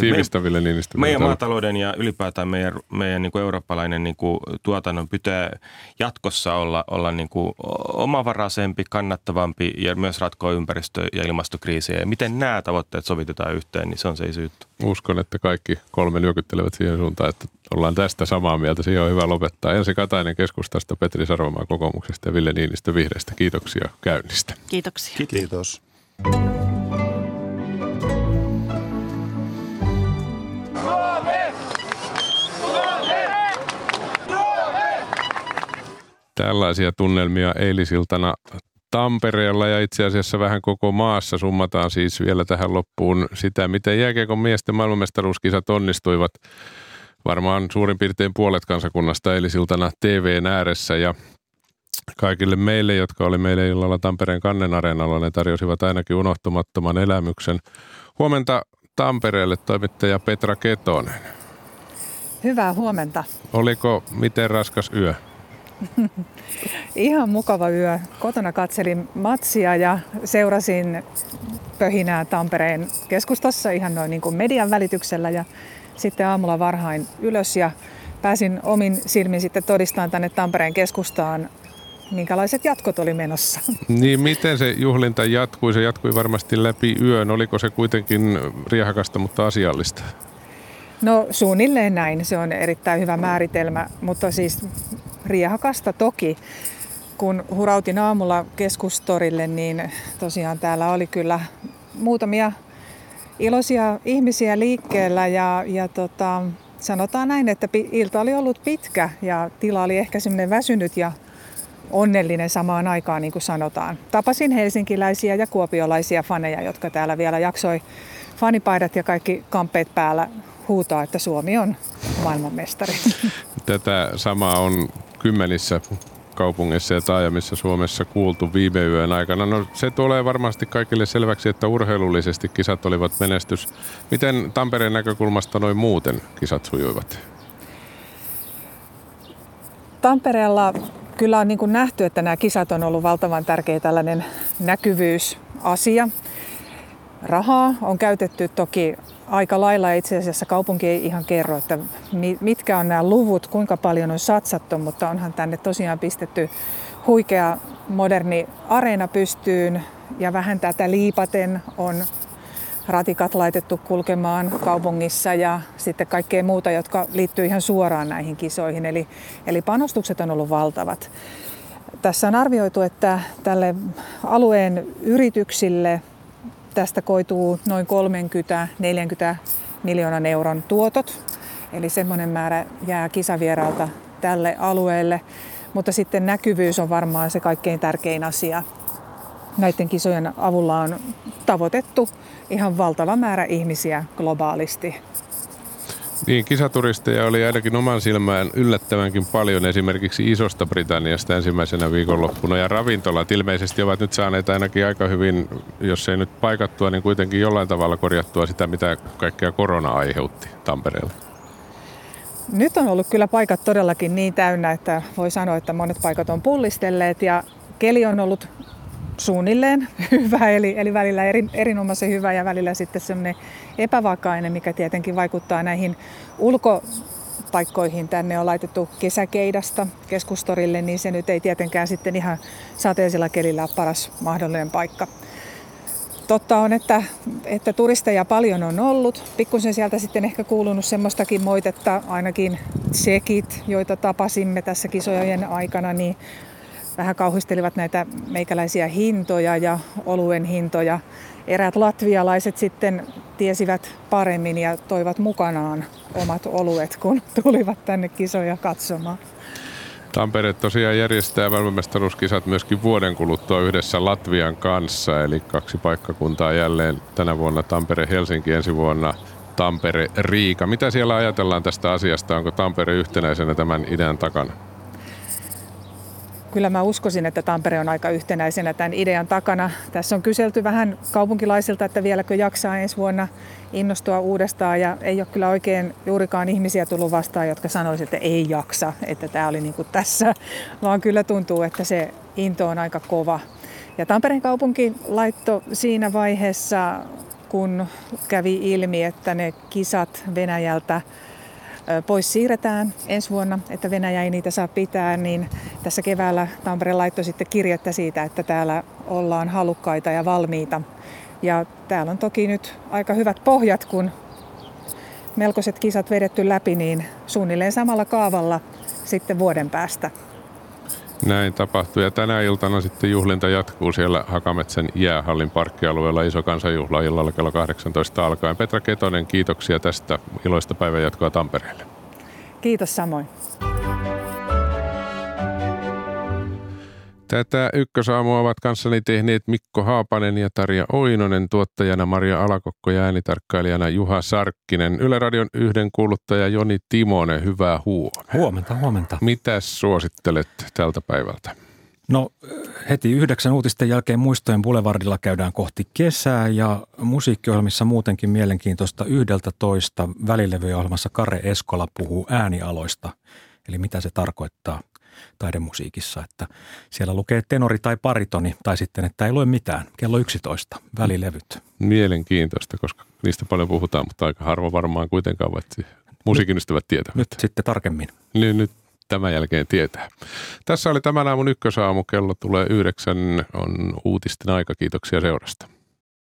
Tiivistäville meidän, meidän maatalouden ja ylipäätään meidän, meidän niin kuin eurooppalainen niin kuin tuotannon pitää jatkossa olla, olla niin kuin omavaraisempi, kannattavampi ja myös ratkoa ympäristö- ja ilmastokriisiä. Ja miten nämä tavoitteet sovitetaan yhteen, niin se on se syyttä. Uskon, että kaikki kolme nyökyttelevät siihen suuntaan, että ollaan tästä samaa mieltä. Siihen on hyvä lopettaa. Ensi Katainen keskustasta, Petri Sarvamaa kokoomuksesta ja Ville Niinistö vihreistä. Kiitoksia käynnistä. Kiitoksia. Kiitos. Kiitos. Tällaisia tunnelmia eilisiltana Tampereella ja itse asiassa vähän koko maassa summataan siis vielä tähän loppuun sitä, miten jääkiekon miesten maailmanmestaruuskisat onnistuivat. Varmaan suurin piirtein puolet kansakunnasta eilisiltana TVn ääressä ja Kaikille meille, jotka oli meille illalla Tampereen Kannen areenalla, ne tarjosivat ainakin unohtumattoman elämyksen. Huomenta Tampereelle toimittaja Petra Ketonen. Hyvää huomenta. Oliko miten raskas yö? Ihan mukava yö. Kotona katselin matsia ja seurasin pöhinää Tampereen keskustassa ihan noin niin kuin median välityksellä ja sitten aamulla varhain ylös ja pääsin omin silmin sitten todistamaan tänne Tampereen keskustaan minkälaiset jatkot oli menossa. Niin, miten se juhlinta jatkui? Se jatkui varmasti läpi yön. Oliko se kuitenkin riehakasta, mutta asiallista? No suunnilleen näin. Se on erittäin hyvä määritelmä, mutta siis riehakasta toki. Kun hurautin aamulla keskustorille, niin tosiaan täällä oli kyllä muutamia iloisia ihmisiä liikkeellä ja, ja tota, sanotaan näin, että ilta oli ollut pitkä ja tila oli ehkä semmoinen väsynyt ja onnellinen samaan aikaan, niin kuin sanotaan. Tapasin helsinkiläisiä ja kuopiolaisia faneja, jotka täällä vielä jaksoi fanipaidat ja kaikki kampeet päällä huutaa, että Suomi on maailmanmestari. Tätä samaa on kymmenissä kaupungeissa ja taajamissa Suomessa kuultu viime yön aikana. No se tulee varmasti kaikille selväksi, että urheilullisesti kisat olivat menestys. Miten Tampereen näkökulmasta noin muuten kisat sujuivat? Tampereella kyllä on niin kuin nähty, että nämä kisat on ollut valtavan tärkeä tällainen näkyvyysasia. Rahaa on käytetty toki aika lailla. Itse asiassa kaupunki ei ihan kerro, että mitkä on nämä luvut, kuinka paljon on satsattu, mutta onhan tänne tosiaan pistetty huikea moderni areena pystyyn ja vähän tätä liipaten on ratikat laitettu kulkemaan kaupungissa ja sitten kaikkea muuta, jotka liittyy ihan suoraan näihin kisoihin. Eli, eli panostukset on ollut valtavat. Tässä on arvioitu, että tälle alueen yrityksille tästä koituu noin 30-40 miljoonan euron tuotot. Eli semmoinen määrä jää kisavieraalta tälle alueelle. Mutta sitten näkyvyys on varmaan se kaikkein tärkein asia. Näiden kisojen avulla on tavoitettu ihan valtava määrä ihmisiä globaalisti. Niin, kisaturisteja oli ainakin oman silmään yllättävänkin paljon esimerkiksi Isosta Britanniasta ensimmäisenä viikonloppuna. Ja ravintolat ilmeisesti ovat nyt saaneet ainakin aika hyvin, jos ei nyt paikattua, niin kuitenkin jollain tavalla korjattua sitä, mitä kaikkea korona aiheutti Tampereella. Nyt on ollut kyllä paikat todellakin niin täynnä, että voi sanoa, että monet paikat on pullistelleet ja keli on ollut suunnilleen hyvä, eli, eli välillä eri, erinomaisen hyvä ja välillä sitten semmoinen epävakainen, mikä tietenkin vaikuttaa näihin ulkopaikkoihin. Tänne on laitettu kesäkeidasta keskustorille, niin se nyt ei tietenkään sitten ihan sateisella kelillä ole paras mahdollinen paikka. Totta on, että, että turisteja paljon on ollut. Pikkusen sieltä sitten ehkä kuulunut semmoistakin moitetta, ainakin tsekit, joita tapasimme tässä kisojen aikana, niin vähän kauhistelivat näitä meikäläisiä hintoja ja oluen hintoja. Eräät latvialaiset sitten tiesivät paremmin ja toivat mukanaan omat oluet, kun tulivat tänne kisoja katsomaan. Tampere tosiaan järjestää maailmanmestaruuskisat myöskin vuoden kuluttua yhdessä Latvian kanssa, eli kaksi paikkakuntaa jälleen tänä vuonna Tampere, Helsinki ensi vuonna Tampere, Riika. Mitä siellä ajatellaan tästä asiasta? Onko Tampere yhtenäisenä tämän idean takana? Kyllä mä uskoisin, että Tampere on aika yhtenäisenä tämän idean takana. Tässä on kyselty vähän kaupunkilaisilta, että vieläkö jaksaa ensi vuonna innostua uudestaan ja ei ole kyllä oikein juurikaan ihmisiä tullut vastaan, jotka sanoisivat, että ei jaksa, että tämä oli niin kuin tässä, vaan kyllä tuntuu, että se into on aika kova. Ja Tampereen kaupunki laittoi siinä vaiheessa, kun kävi ilmi, että ne kisat Venäjältä pois siirretään ensi vuonna, että Venäjä ei niitä saa pitää, niin tässä keväällä Tampere laittoi sitten kirjettä siitä, että täällä ollaan halukkaita ja valmiita. Ja täällä on toki nyt aika hyvät pohjat, kun melkoiset kisat vedetty läpi, niin suunnilleen samalla kaavalla sitten vuoden päästä. Näin tapahtuu ja tänä iltana sitten juhlinta jatkuu siellä Hakametsän jäähallin parkkialueella iso kansanjuhla illalla kello 18 alkaen. Petra Ketonen, kiitoksia tästä iloista päivänjatkoa Tampereelle. Kiitos samoin. Tätä ykkösaamua ovat kanssani tehneet Mikko Haapanen ja Tarja Oinonen, tuottajana Maria Alakokko ja äänitarkkailijana Juha Sarkkinen. Yle Radion yhden kuuluttaja Joni Timonen, hyvää huomenta. Huomenta, huomenta. Mitä suosittelet tältä päivältä? No heti yhdeksän uutisten jälkeen muistojen Boulevardilla käydään kohti kesää ja musiikkiohjelmissa muutenkin mielenkiintoista yhdeltä toista. Välilevyohjelmassa Kare Eskola puhuu äänialoista, eli mitä se tarkoittaa taidemusiikissa, että siellä lukee tenori tai paritoni tai sitten, että ei lue mitään. Kello 11, välilevyt. Mielenkiintoista, koska niistä paljon puhutaan, mutta aika harva varmaan kuitenkaan, vaikka musiikin ystävät tietävät. Nyt sitten tarkemmin. Niin, nyt tämän jälkeen tietää. Tässä oli tämän aamun ykkösaamu. Kello tulee yhdeksän. On uutisten aika. Kiitoksia seurasta.